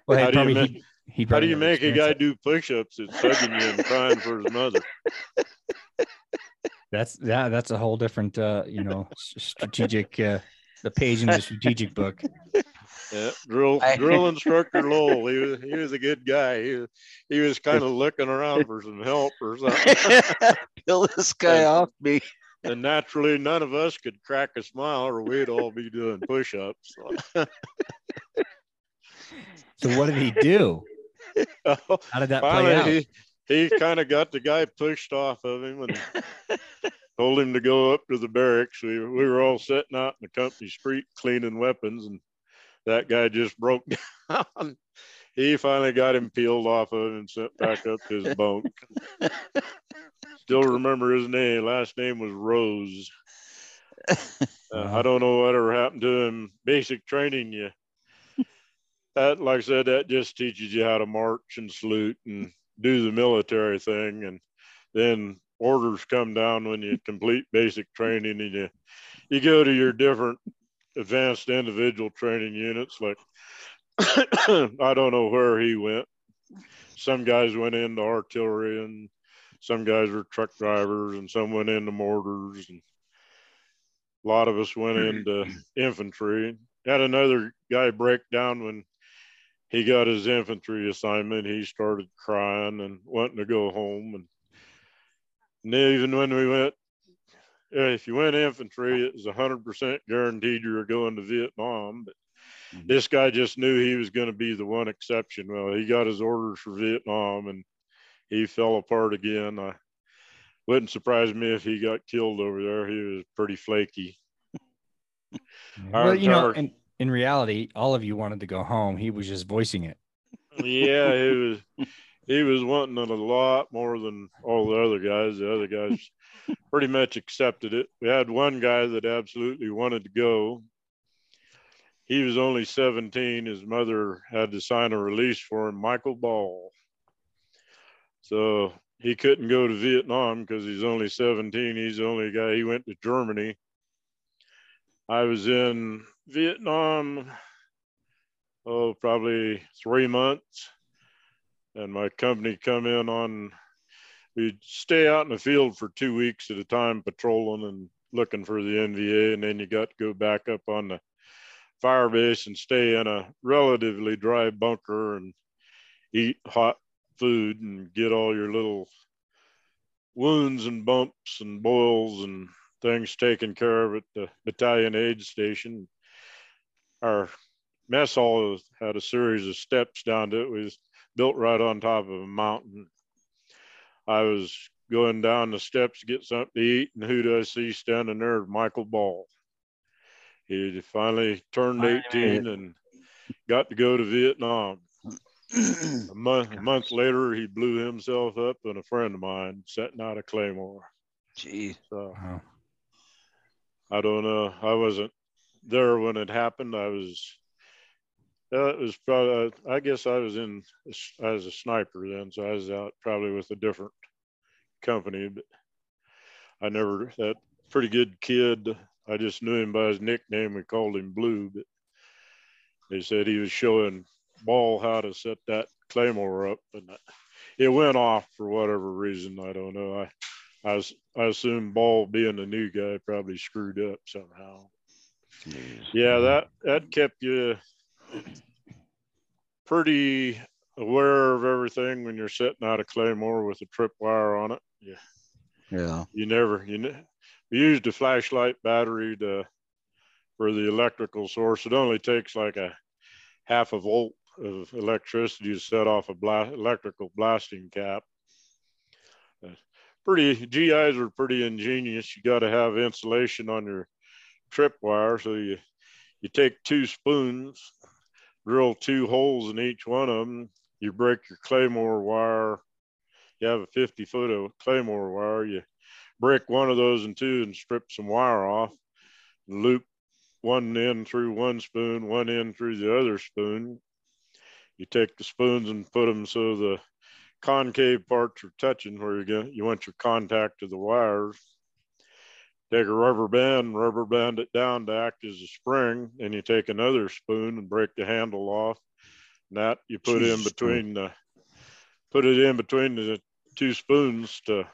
Well, hey, How do you probably he, he How do you make a experienced guy do push-ups that's hugging you and crying for his mother? *laughs* That's yeah, that's a whole different uh, you know, strategic uh the page in the strategic book. *laughs* Yeah, drill I- drill instructor Lowell. He was he was a good guy. He was, he was kind of looking around for some help or something. *laughs* Peel this guy And- off me. And naturally, none of us could crack a smile, or we'd all be doing push-ups. So what did he do? *laughs* How did that play out? He, he kind of got the guy pushed off of him and *laughs* told him to go up to the barracks. We, we were all sitting out in the company street cleaning weapons, and that guy just broke *laughs* down. He finally got him peeled off of him and sent back up to his bunk. Still remember his name. Last name was Rose. Uh, Wow. I don't know whatever happened to him. Basic training, you that, like I said, that just teaches you how to march and salute and do the military thing, and then orders come down when you complete basic training and you you go to your different advanced individual training units. Like *coughs* I don't know where he went. Some guys went into artillery, and some guys were truck drivers, and some went into mortars, and a lot of us went mm-hmm. into infantry. Had another guy break down when he got his infantry assignment. He started crying and wanting to go home. And, and even when we went, eh, if you went infantry, it was 100% guaranteed you were going to Vietnam. But Mhm. this guy just knew he was going to be the one exception. Well, he got his orders for Vietnam and he fell apart again. I wouldn't surprise me if he got killed over there. He was pretty flaky. Our *laughs* Well, you know, entire- in, reality, all of you wanted to go home. He was just voicing it. yeah, he *laughs* was he was wanting it a lot more than all the other guys. The other guys *laughs* pretty much accepted it. We had one guy that absolutely wanted to go. He was only 17. His mother had to sign a release for him, Michael Ball. So he couldn't go to Vietnam because he's only 17. He's the only guy. He went to Germany. I was in Vietnam oh, probably three months. And my company come in on, we'd stay out in the field for two weeks at a time, patrolling and looking for the NVA. And then you got to go back up on the fire base and stay in a relatively dry bunker and eat hot food and get all your little wounds and bumps and boils and things taken care of at the battalion aid station. Our mess hall had a series of steps down to it. It was built right on top of a mountain. I was going down the steps to get something to eat, and who do I see standing there? Michael Ball. He finally turned 18 and got to go to Vietnam. *clears throat* A month, a month later, he blew himself up, and a friend of mine setting out a claymore. Gee. So Wow. I don't know. I wasn't there when it happened. I was. Uh, it was probably. I guess I was in as a sniper then, so I was out probably with a different company. But I never that pretty good kid. I just knew him by his nickname. We called him Blue, but they said he was showing Ball how to set that claymore up, and it went off for whatever reason. I don't know. I I, I assume Ball being the new guy probably screwed up somehow. Yeah, that that kept you pretty aware of everything when you're setting out a claymore with a trip wire on it. Yeah, Yeah. you never you ne- we used a flashlight battery to for the electrical source. It only takes like a half a volt of electricity to set off a bla- electrical blasting cap. Uh, pretty GIs are pretty ingenious. You got to have insulation on your tripwire, so you you take two spoons, drill two holes in each one of them. You break your claymore wire. You have a 50 foot of claymore wire. You break one of those in two and strip some wire off. Loop one end through one spoon, one end through the other spoon. You take the spoons and put them so the concave parts are touching where you get you want your contact to the wires. Take a rubber band, rubber band it down to act as a spring, and you take another spoon and break the handle off. And that you put in between the, put it in between the two spoons to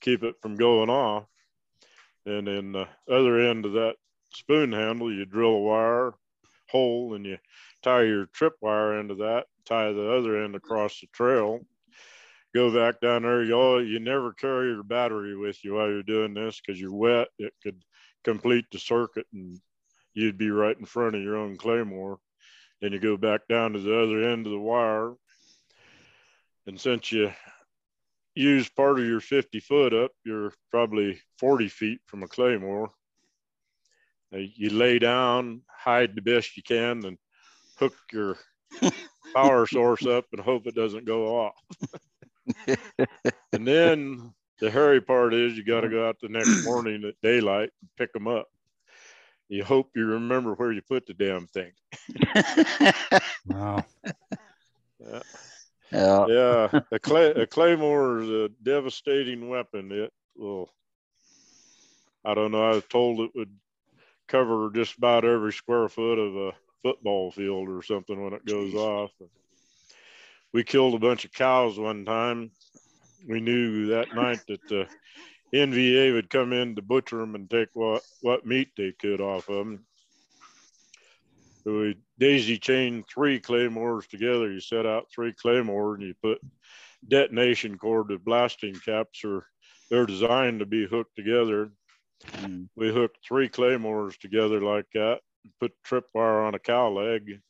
keep it from going off. And then the other end of that spoon handle, you drill a wire hole and you tie your trip wire into that, tie the other end across the trail. Go back down there. You, all, you never carry your battery with you while you're doing this because you're wet. It could complete the circuit and you'd be right in front of your own claymore. Then you go back down to the other end of the wire. And since you use part of your 50 foot up, you're probably 40 feet from a claymore. You lay down, hide the best you can, and hook your *laughs* power source up and hope it doesn't go off. *laughs* *laughs* and then the hairy part is you got to go out the next *clears throat* morning at daylight and pick them up. You hope you remember where you put the damn thing. *laughs* Wow. Yeah. yeah. yeah, a, clay, a claymore is a devastating weapon. It will, I don't know, I was told it would cover just about every square foot of a football field or something when it goes off. We killed a bunch of cows one time. We knew that night that the NVA would come in to butcher them and take what, what meat they could off of them. So we daisy chained three claymores together. You set out three claymores and you put detonation cord to blasting caps or they're designed to be hooked together. Mm. We hooked three claymores together like that, put tripwire on a cow leg.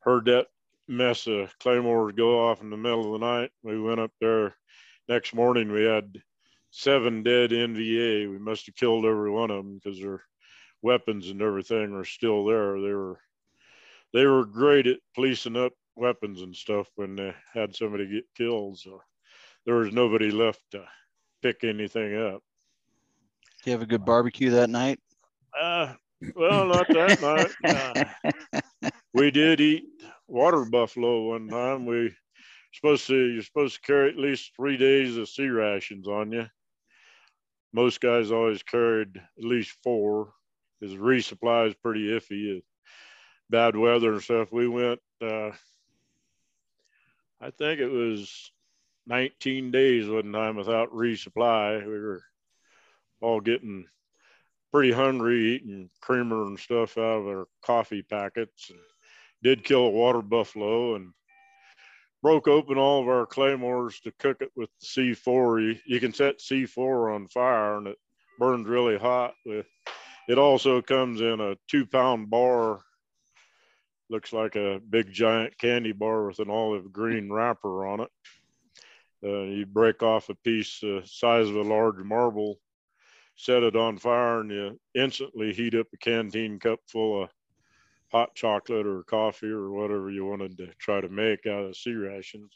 Heard that mess of claymores go off in the middle of the night. We went up there. Next morning, we had seven dead NVA. We must have killed every one of them because their weapons and everything are still there. They were they were great at policing up weapons and stuff when they had somebody get killed. So there was nobody left to pick anything up. Do you have a good barbecue that night? Uh, well, not that night. *laughs* Uh, we did eat water buffalo one time. We supposed to you're supposed to carry at least three days of C rations on you. Most guys always carried at least four. Because resupply is pretty iffy. Bad weather and stuff. We went. Uh, I think it was 19 days one time without resupply. We were all getting pretty hungry, eating creamer and stuff out of our coffee packets. And did kill a water buffalo and broke open all of our claymores to cook it with C4. You, you can set C4 on fire and it burns really hot. With it also comes in a two pound bar. Looks like a big giant candy bar with an olive green wrapper on it. Uh, you break off a piece the size of a large marble, set it on fire, and you instantly heat up a canteen cup full of hot chocolate or coffee or whatever you wanted to try to make out of C rations.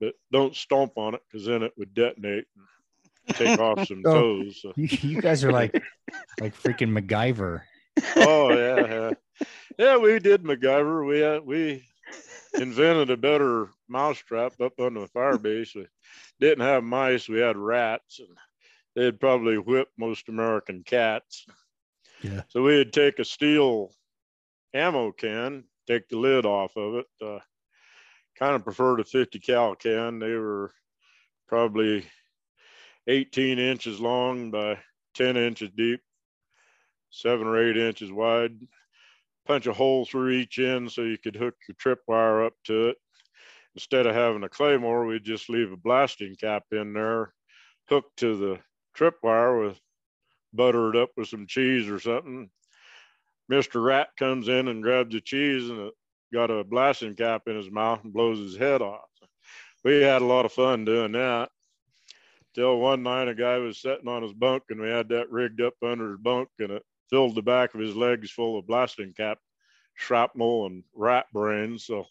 But don't stomp on it because then it would detonate and take off *laughs* some Oh. toes. So- *laughs* You, you guys are like *laughs* like freaking MacGyver. oh yeah, yeah, yeah. We did MacGyver. We had, we invented a better mousetrap up on the fire base. We didn't have mice. We had rats, and they'd probably whip most American cats. Yeah. So we'd take a steel ammo can, take the lid off of it. Uh, kind of preferred a 50 cal can. They were probably 18 inches long by 10 inches deep, seven or eight inches wide. Punch a hole through each end so you could hook your tripwire up to it. Instead of having a claymore, we'd just leave a blasting cap in there, hooked to the tripwire with buttered up with some cheese or something. Mr. Rat comes in and grabs the cheese and it got a blasting cap in his mouth and blows his head off. We had a lot of fun doing that. Till one night, a guy was sitting on his bunk and we had that rigged up under his bunk and it filled the back of his legs full of blasting cap shrapnel and rat brains. So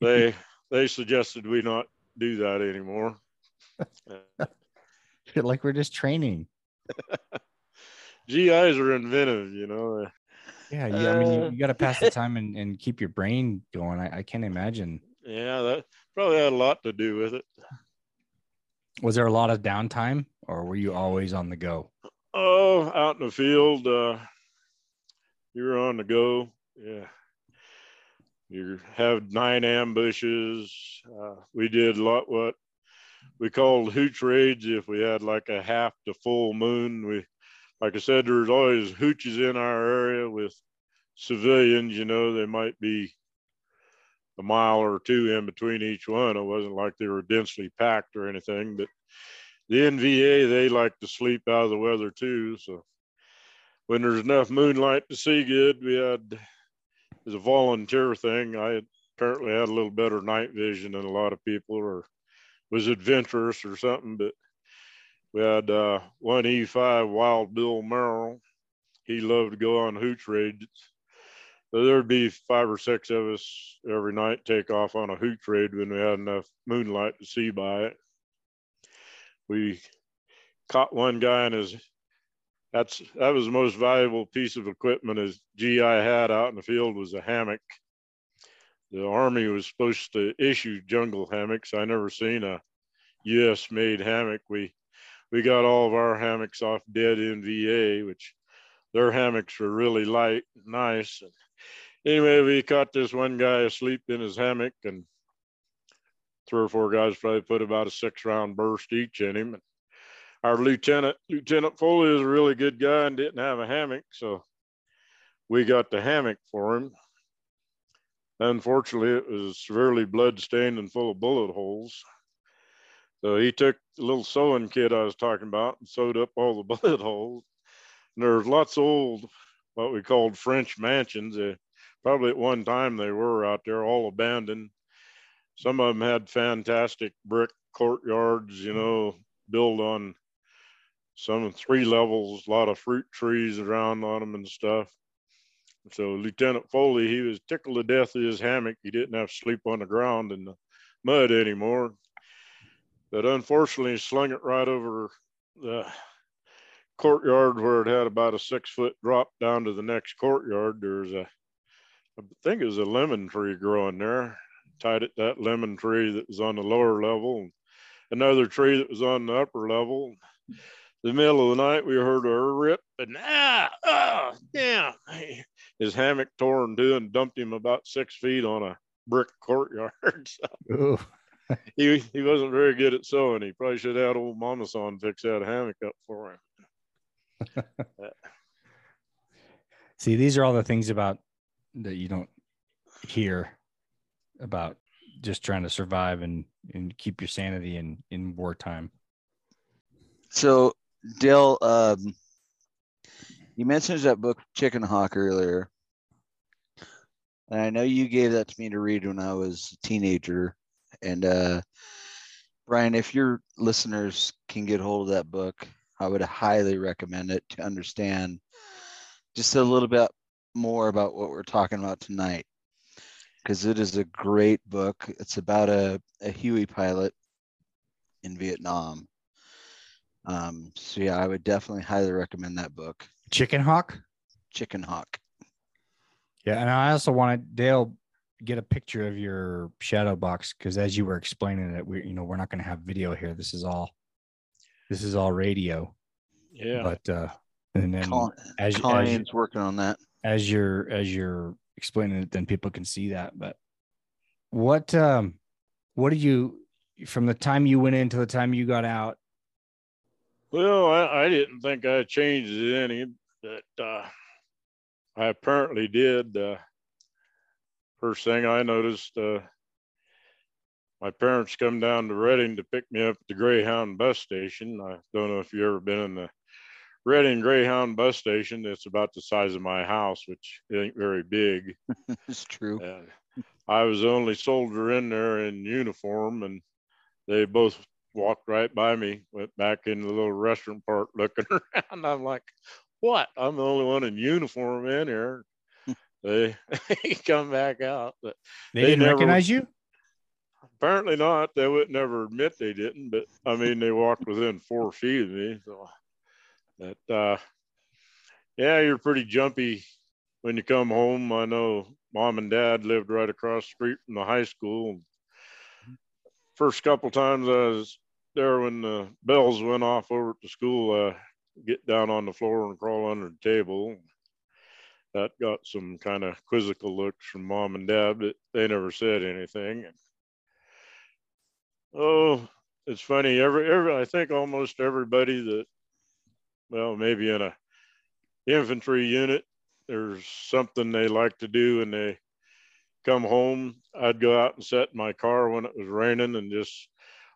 they *laughs* they suggested we not do that anymore. *laughs* like we're just training. *laughs* GIs are inventive, you know. Yeah, yeah. I mean, you, Uh. you got to pass the *laughs* time and, and keep your brain going. I, I can't imagine. Yeah, that probably had a lot to do with it. Was there a lot of downtime, or were you always on the go? Oh, out in the field, uh, you're on the go. Yeah. You have nine ambushes. Uh, we did a lot what we called hooch raids if we had like a half to full moon. We, like I said, there's always hooches in our area with civilians, you know, they might be a mile or two in between each one. It wasn't like they were densely packed or anything, but the NVA, they like to sleep out of the weather too. So when there's enough moonlight to see good, we had as a volunteer thing. I apparently had a little better night vision than a lot of people, or was adventurous or something. But we had uh, one E5 Wild Bill Merrill. He loved to go on hooch raids. So there'd be five or six of us every night take off on a hooch raid when we had enough moonlight to see by it we caught one guy in his that's that was the most valuable piece of equipment his GI had out in the field was a hammock. The army was supposed to issue jungle hammocks. I never seen a U.S. made hammock. We we got all of our hammocks off dead NVA, which their hammocks were really light, and nice. And anyway, we caught this one guy asleep in his hammock, and three or four guys probably put about a six round burst each in him. And our lieutenant, Lieutenant Foley, is a really good guy and didn't have a hammock, so we got the hammock for him. Unfortunately, it was severely blood stained and full of bullet holes. So he took the little sewing kit I was talking about and sewed up all the *laughs* bullet holes. And there's lots of old, what we called French mansions. Uh, probably at one time they were out there, all abandoned some of them had fantastic brick courtyards, you know, built on some three levels, a lot of fruit trees around on them and stuff. So Lieutenant Foley, he was tickled to death in his hammock. He didn't have to sleep on the ground in the mud anymore. But unfortunately, slung it right over the courtyard where it had about a six foot drop down to the next courtyard. There's a, I think it was a lemon tree growing there tied it that lemon tree that was on the lower level, another tree that was on the upper level. The middle of the night, we heard a rip and ah, oh, damn. *laughs* His hammock tore in two and dumped him about six feet on a brick courtyard. *laughs* So *laughs* he, he wasn't very good at sewing. He probably should have had old Mama San fix that hammock up for him. *laughs* See, these are all the things about that you don't hear about just trying to survive and and keep your sanity in in wartime. So, Dale, um, you mentioned that book Chicken Hawk earlier, and I know you gave that to me to read when I was a teenager. And uh, Brian, if your listeners can get hold of that book, I would highly recommend it to understand just a little bit more about what we're talking about tonight because it is a great book. It's about a, a Huey pilot in Vietnam. Um, so yeah, I would definitely highly recommend that book. Chicken Hawk. Chicken Hawk. Yeah, and I also wanted Dale get a picture of your shadow box because as you were explaining it, we you know we're not going to have video here. This is all this is all radio. Yeah. But uh, and then Colin, as, Colleen's as working on that. as you're as you're explaining it, then people can see that. But what um what do you from the time you went in to the time you got out? Well, I, I didn't think I changed any, but uh, I apparently did. Uh, first thing I noticed, uh, my parents come down to Redding to pick me up at the Greyhound bus station. I don't know if you've ever been in the Redding Greyhound bus station. It's about the size of my house, which ain't very big. *laughs* it's true. And I was the only soldier in there in uniform, and they both walked right by me, went back in the little restaurant part looking *laughs* around. I'm like, what? I'm the only one in uniform in here. They, *laughs* they come back out. But They, didn't never- recognize you? apparently not. They would never admit they didn't, but I mean, they walked within four feet of me. So that, uh, yeah, you're pretty jumpy when you come home. I know mom and dad lived right across the street from the high school. First couple times I was there when the bells went off over at the school, uh, get down on the floor and crawl under the table. That got some kind of quizzical looks from mom and dad, but they never said anything. Oh, it's funny. Every, every, I think almost everybody that, well, maybe in a infantry unit, there's something they like to do and they come home. I'd go out and in my car when it was raining and just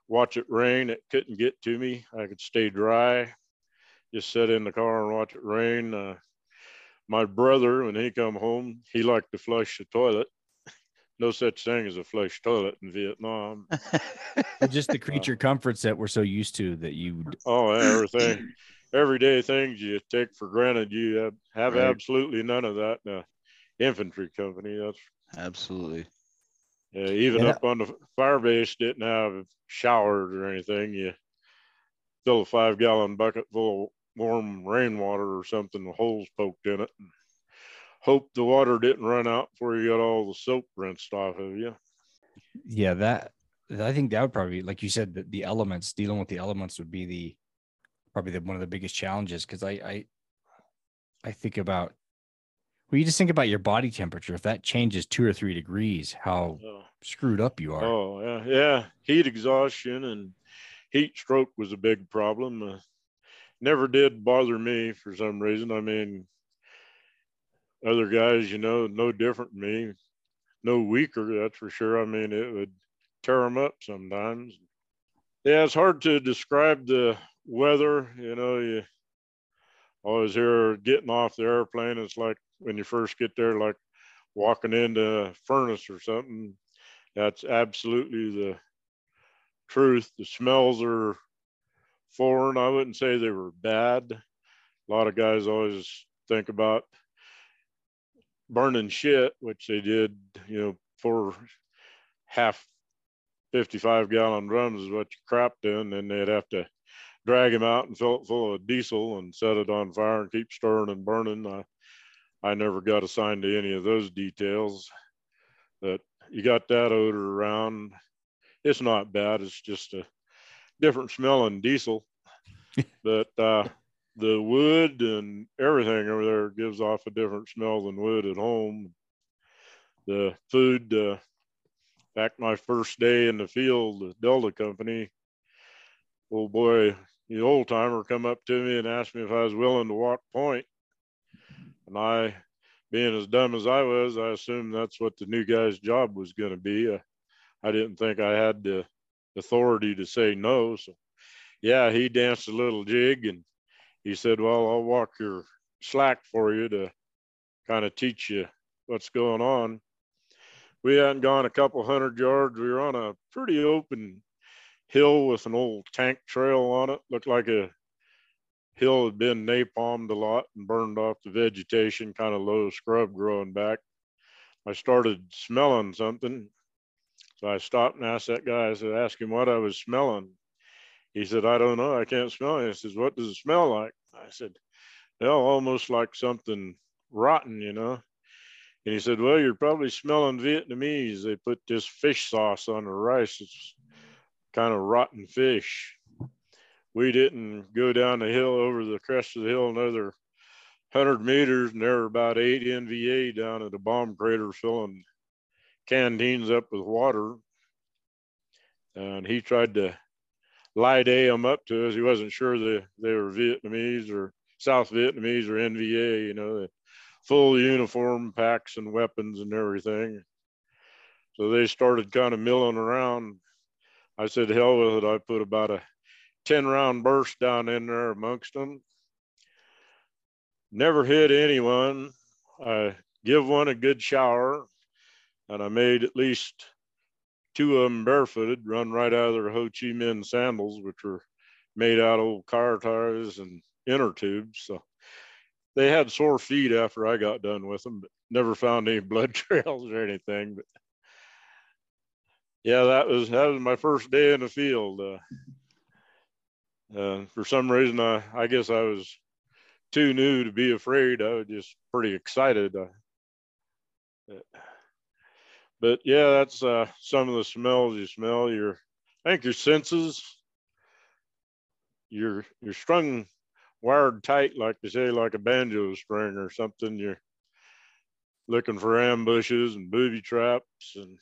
watch it rain. It couldn't get to me. I could stay dry, just sit in the car and watch it rain. Uh, my brother, when he come home, he liked to flush the toilet *laughs* no such thing as a flush toilet in Vietnam. *laughs* just the creature uh, comforts that we're so used to that you. Oh, everything, everyday things you take for granted. You have, have right. absolutely none of that in a infantry company. That's absolutely. Yeah, even yeah. up on the fire base, didn't have showers or anything. You fill a five gallon bucket full of warm rainwater or something with holes poked in it. Hope the water didn't run out before you got all the soap rinsed off of you. Yeah, that I think that would probably, like you said, the, the elements dealing with the elements would be the probably the, one of the biggest challenges because I, I I think about well, you just think about your body temperature. If that changes two or three degrees, how oh. screwed up you are. Oh yeah, yeah. Heat exhaustion and heat stroke was a big problem. Uh, never did bother me for some reason. I mean, other guys, you know, no different than me, no weaker, that's for sure. I mean, it would tear them up sometimes. Yeah, it's hard to describe the weather. You know, you always hear getting off the airplane. It's like when you first get there, like walking into a furnace or something. That's absolutely the truth. The smells are foreign. I wouldn't say they were bad. A lot of guys always think about burning shit, which they did, you know, for half 55 gallon drums is what you crapped in, and they'd have to drag him out and fill it full of diesel and set it on fire and keep stirring and burning. I, I never got assigned to any of those details. But you got that odor around. It's not bad. It's just a different smelling diesel. *laughs* but uh, the wood and everything over there gives off a different smell than wood at home. The food, uh, back my first day in the field, the Delta Company, old boy, the old timer come up to me and asked me if I was willing to walk point. And I, being as dumb as I was, I assumed that's what the new guy's job was going to be. Uh, I didn't think I had the authority to say no. So, yeah, he danced a little jig and he said, Well, I'll walk your slack for you to kind of teach you what's going on. We hadn't gone a couple hundred yards. We were on a pretty open hill with an old tank trail on it. Looked like a hill had been napalmed a lot and burned off the vegetation, kind of low scrub growing back. I started smelling something. So I stopped and asked that guy, I said, ask him what I was smelling. He said, I don't know. I can't smell it. He says, What does it smell like? I said, Well, almost like something rotten, you know. And he said, Well, you're probably smelling Vietnamese. They put this fish sauce on the rice. It's kind of rotten fish. We didn't go down the hill over the crest of the hill another 100 meters, and there were about eight NVA down at the bomb crater filling canteens up with water. And he tried to lie day them up to us. He wasn't sure they, they were Vietnamese or South Vietnamese or NVA, you know, full uniform packs and weapons and everything. So they started kind of milling around. I said, hell with it. I put about a 10 round burst down in there amongst them. Never hit anyone. I give one a good shower and I made at least two of them barefooted, run right out of their Ho Chi Minh sandals, which were made out of old car tires and inner tubes. So they had sore feet after I got done with them, but never found any *laughs* blood trails or anything. But yeah, that was that was my first day in the field. Uh, uh, for some reason, I I guess I was too new to be afraid. I was just pretty excited. Uh, but yeah, that's uh, some of the smells you smell. Your, I think your senses, you're you're strung wired tight, like they say, like a banjo string or something. You're looking for ambushes and booby traps. And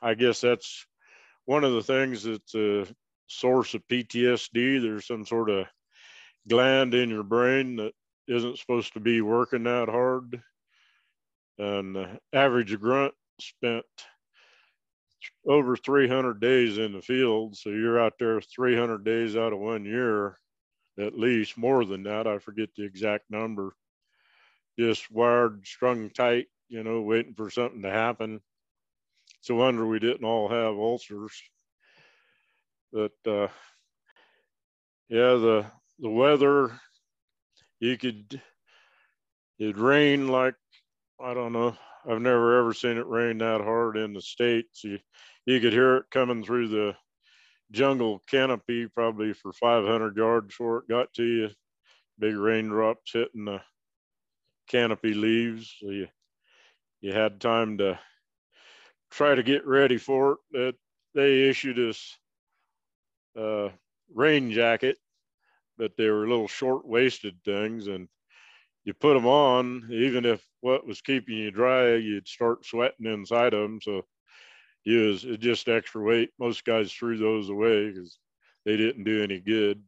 I guess that's one of the things that's a source of PTSD. There's some sort of gland in your brain that isn't supposed to be working that hard. And average grunt spent over 300 days in the field. So you're out there 300 days out of one year, at least more than that. I forget the exact number. Just wired, strung tight, you know, waiting for something to happen. It's a wonder we didn't all have ulcers. But uh, yeah, the the weather, you could it rain like I don't know. I've never ever seen it rain that hard in the states. You you could hear it coming through the jungle canopy probably for 500 yards before it got to you. Big raindrops hitting the canopy leaves. So you you had time to try to get ready for it. That they issued us rain jacket, but they were little short waisted things, and you put them on, even if what was keeping you dry, you'd start sweating inside of them. So you was just extra weight. Most guys threw those away because they didn't do any good.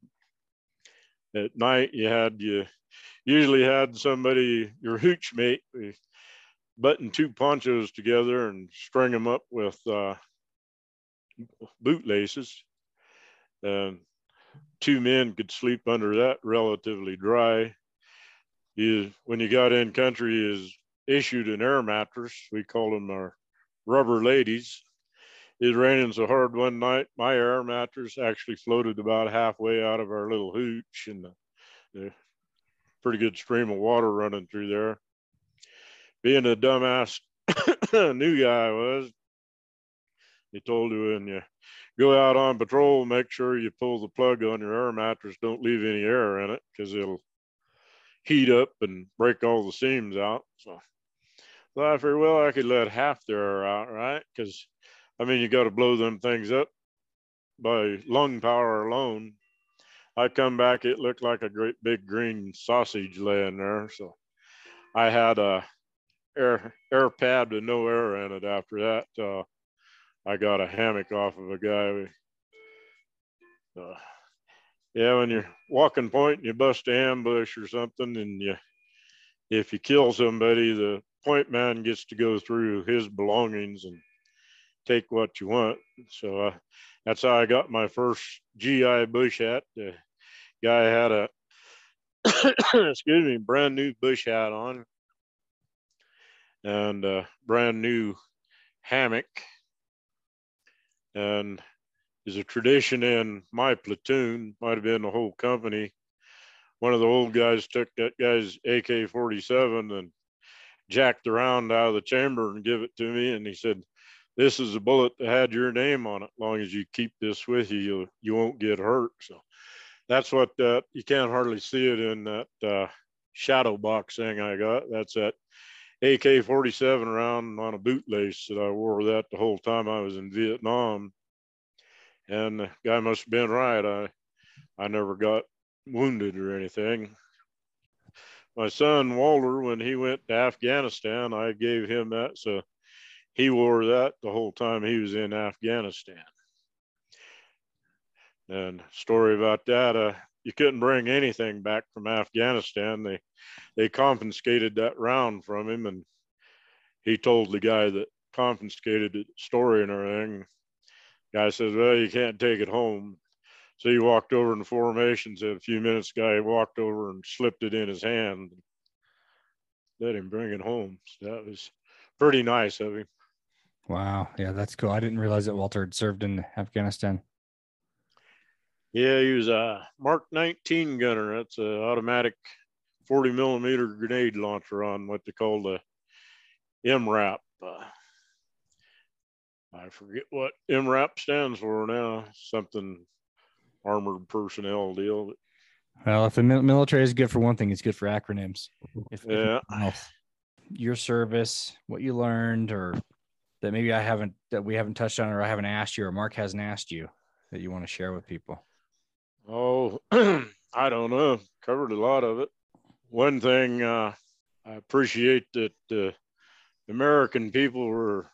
At night, you had you usually had somebody your hooch mate button two ponchos together and string them up with uh, boot laces. And two men could sleep under that relatively dry is when you got in country is issued an air mattress. We call them our rubber ladies. It raining so hard one night, my air mattress actually floated about halfway out of our little hooch, and the, the pretty good stream of water running through there. Being a dumbass *coughs* new guy I was, they told you when you go out on patrol, make sure you pull the plug on your air mattress. Don't leave any air in it because it'll heat up and break all the seams out. So, so I figured, well, I could let half the air out, right? Because, I mean, you got to blow them things up by lung power alone. I come back, it looked like a great big green sausage laying there. So I had a air air pad with no air in it. After that, uh, I got a hammock off of a guy. Uh, yeah, when you're walking point and you bust an ambush or something, and you, if you kill somebody, the point man gets to go through his belongings and take what you want. So uh, that's how I got my first GI bush hat. The guy had a, *coughs* excuse me, brand new bush hat on and a brand new hammock. And is a tradition in my platoon, might have been the whole company. One of the old guys took that guy's AK 47 and jacked the round out of the chamber and give it to me. And he said, This is a bullet that had your name on it. Long as you keep this with you, you, you won't get hurt. So that's what that you can't hardly see it in that uh, shadow box thing I got. That's that AK 47 round on a bootlace that I wore that the whole time I was in Vietnam and the guy must have been right. I I never got wounded or anything. My son Walter, when he went to Afghanistan, I gave him that, so he wore that the whole time he was in Afghanistan. And story about that, uh, you couldn't bring anything back from Afghanistan. They they confiscated that round from him, and he told the guy that confiscated the story and everything. Guy says, Well, you can't take it home. So he walked over in the formation, said a few minutes, guy walked over and slipped it in his hand. Let him bring it home. So that was pretty nice of him. Wow. Yeah, that's cool. I didn't realize that Walter had served in Afghanistan. Yeah, he was a Mark 19 gunner. That's an automatic 40 millimeter grenade launcher on what they call the MRAP. Uh, I forget what MRAP stands for now. Something armored personnel deal. Well, if the military is good for one thing, it's good for acronyms. If, yeah. If your service, what you learned, or that maybe I haven't that we haven't touched on, or I haven't asked you, or Mark hasn't asked you that you want to share with people. Oh, *clears throat* I don't know. Covered a lot of it. One thing uh, I appreciate that uh, American people were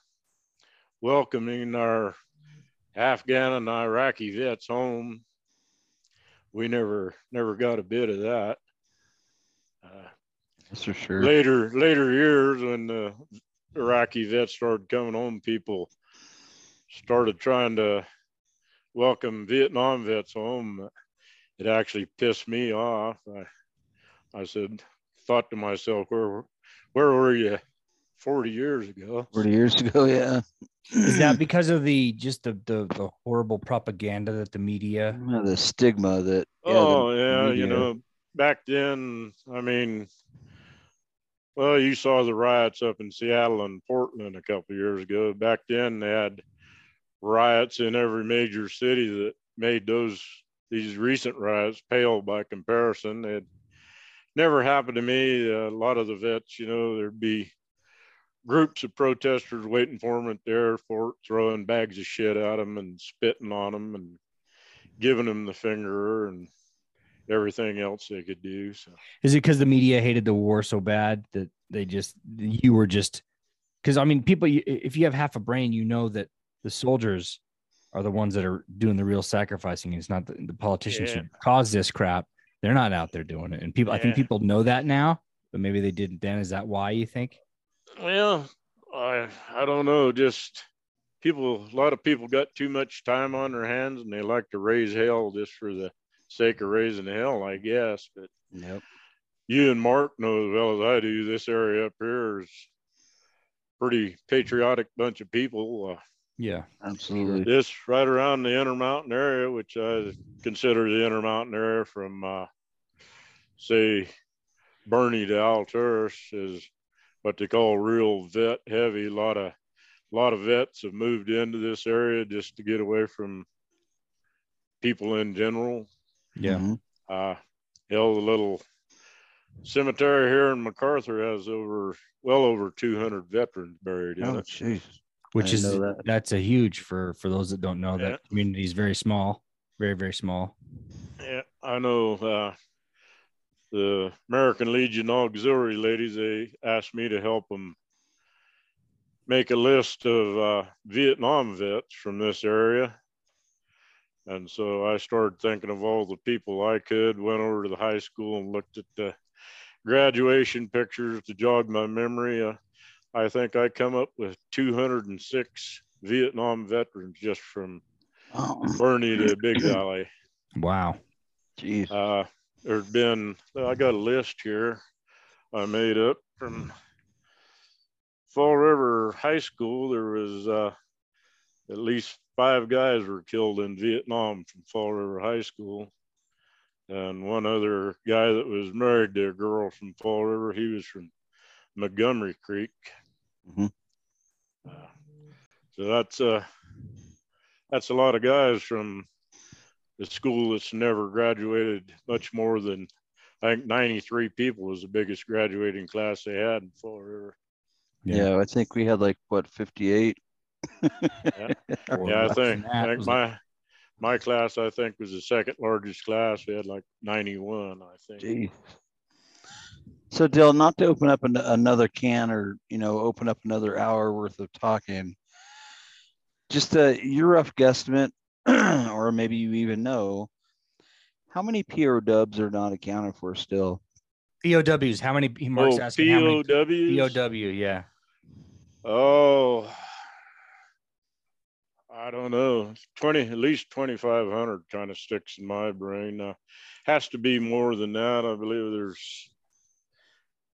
welcoming our Afghan and Iraqi vets home. We never never got a bit of that. Uh, That's for sure. later later years when the Iraqi vets started coming home, people started trying to welcome Vietnam vets home. It actually pissed me off. I I said, thought to myself, where where were you 40 years ago? 40 years ago, yeah. Is that *clears throat* because of the just the the, the horrible propaganda that the media? Yeah, the stigma that yeah, oh yeah, you know, back then, I mean, well, you saw the riots up in Seattle and Portland a couple years ago. Back then, they had riots in every major city that made those these recent riots pale by comparison. It never happened to me. a lot of the vets, you know, there'd be groups of protesters waiting for them at the airport, throwing bags of shit at them and spitting on them and giving them the finger and everything else they could do. So Is it because the media hated the war so bad that they just you were just because I mean people if you have half a brain you know that the soldiers are the ones that are doing the real sacrificing. It's not the, the politicians Yeah. who cause this crap. They're not out there doing it, and people I think people know that now, but maybe they didn't then. Is that why you think? Well, I I don't know, just people a lot of people got too much time on their hands and they like to raise hell just for the sake of raising hell, I guess. But Yep. you and Mark know as well as I do, this area up here is pretty patriotic bunch of people. Uh, Yeah, Absolutely. this right around the Intermountain area, which I consider the Intermountain area from, uh, say, Burney to Alturas, is what they call real vet heavy. A lot of, a lot of vets have moved into this area just to get away from people in general. yeah. Uh, hell, the little cemetery here in McArthur has over, well over 200 veterans buried in Oh, it. jeez. Which didn't is that. that's a huge for for those that don't know Yeah. that community is very small, very very small. Yeah, I know. Uh, the American Legion Auxiliary ladies, they asked me to help them make a list of uh, Vietnam vets from this area. And so I started thinking of all the people I could, went over to the high school and looked at the graduation pictures to jog my memory. Uh, I think I come up with 206 Vietnam veterans just from Oh, Burney to Big Valley. Wow. jeez. Uh, there's been, I got a list here I made up from Fall River High School. There was uh, at least five guys were killed in Vietnam from Fall River High School. And one other guy that was married to a girl from Fall River, he was from Montgomery Creek. Mhm. Uh, so that's uh, that's a lot of guys from the school that's never graduated much more than I think 93 people was the biggest graduating class they had in Fall River. yeah. I think we had like what 58. Or yeah, I think. I think my my class I think was the second largest class. We had like 91, I think. Jeez. So, Dill, not to open up an- another can or you know open up another hour worth of talking, just uh, your rough guesstimate, *clears throat* or maybe you even know, how many PO dubs are not accounted for still? POWs. How many? He Mark's Oh, asking how many POWs? POW. Yeah. Oh, I don't know. 20, at least 2,500 kind of sticks in my brain. Uh, has to be more than that. I believe there's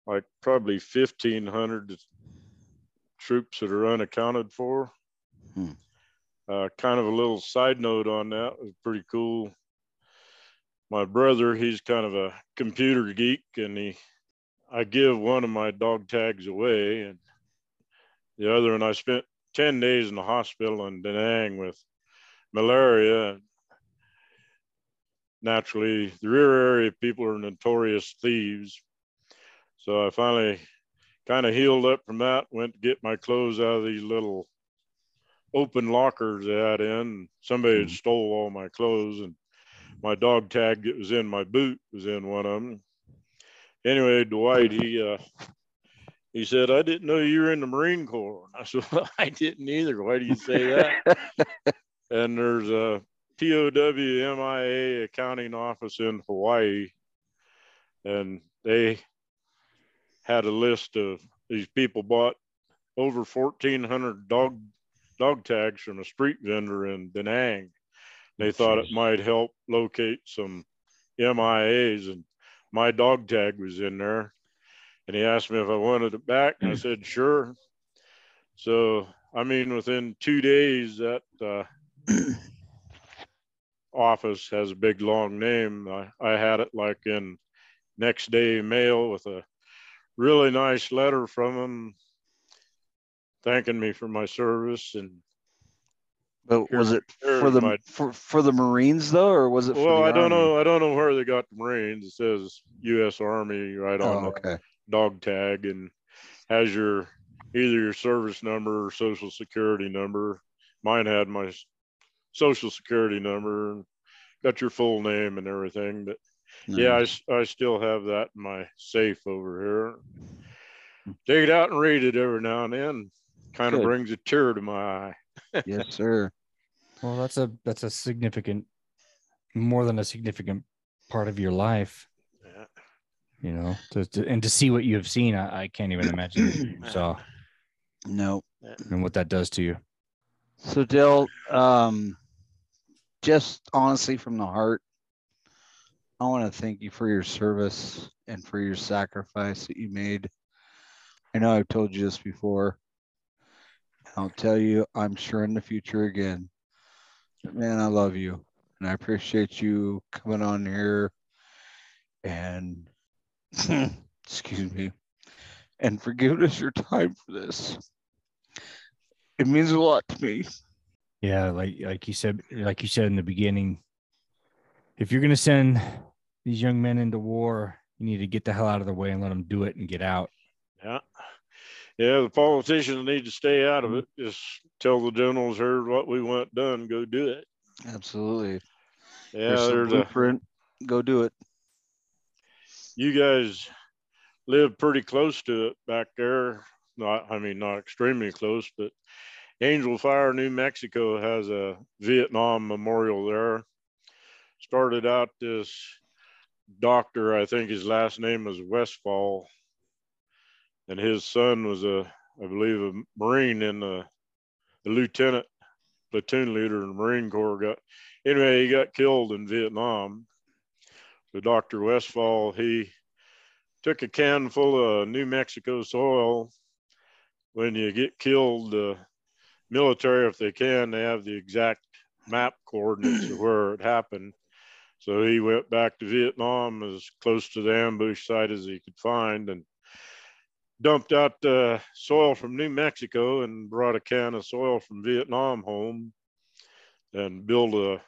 like probably 1,500 troops that are unaccounted for. Hmm. Uh, kind of a little side note on that was pretty cool. My brother, he's kind of a computer geek, and he, I give one of my dog tags away, and the other one I spent 10 days in the hospital in Da Nang with malaria. Naturally, the rear area people are notorious thieves. So I finally kind of healed up from that, went to get my clothes out of these little open lockers they had in. Somebody had stole all my clothes and my dog tag that was in my boot was in one of them. Anyway, Dwight, he uh, he said, I didn't know you were in the Marine Corps. I said, *laughs* well, I didn't either. Why do you say that? *laughs* and there's a POW MIA accounting office in Hawaii, and they had a list of these people bought over 1,400 dog dog tags from a street vendor in Da Nang. They oh, thought it might help locate some MIAs, and my dog tag was in there. And he asked me if I wanted it back, and I said *clears throat* sure. So I mean, within two days, that uh, *clears throat* office has a big long name. I, I had it like in next day mail with a really nice letter from him thanking me for my service and but was it for the my, for, for the Marines though, or was it? well, I don't Army? know. I don't know where they got the Marines. It says U.S. Army right oh, on okay. the dog tag, and has your either your service number or social security number. Mine had my social security number and got your full name and everything. But nice. yeah, I, I still have that in my safe over here. Take it out and read it every now and then. Kind of brings a tear to my eye. *laughs* yes, sir. Well, that's a that's a significant, more than a significant part of your life. Yeah. You know, to, to and to see what you have seen, I, I can't even imagine. so, *clears throat* no, and what that does to you. So, Dale, um, just honestly from the heart, I want to thank you for your service and for your sacrifice that you made. I know I've told you this before. I'll tell you, I'm sure in the future again. Man, I love you. And I appreciate you coming on here and, *laughs* excuse me, and for us your time for this. It means a lot to me. Yeah, like like you said, like you said in the beginning, if you're going to send these young men into war, you need to get the hell out of the way and let them do it and get out. Yeah. The politicians need to stay out of it. Mm-hmm. Just tell the generals heard what we want done. Go do it. Absolutely. Yeah, there's, there's a blueprint. Go do it. You guys live pretty close to it back there. Not, I mean, not extremely close, but Angel Fire, New Mexico has a Vietnam memorial there. Started out this doctor, I think his last name was Westphall, and his son was a, I believe, a Marine in the, the lieutenant, platoon leader in the Marine Corps. Got anyway, he got killed in Vietnam. So Dr. Westphall, he took a can full of New Mexico soil. When you get killed, uh, military, if they can, they have the exact map coordinates of where it happened. So he went back to Vietnam as close to the ambush site as he could find and dumped out the soil from New Mexico and brought a can of soil from Vietnam home and built a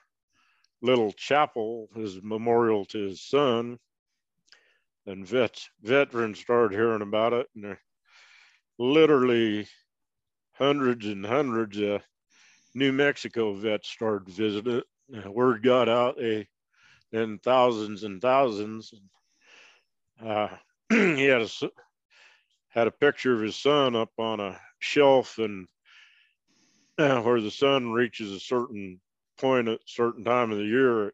little chapel as a memorial to his son. And vets, veterans started hearing about it and they're literally hundreds and hundreds of New Mexico vets started visiting it. Word got out, they thousands and thousands. Uh, *clears throat* he had a had a picture of his son up on a shelf, and uh, where the sun reaches a certain point at a certain time of the year,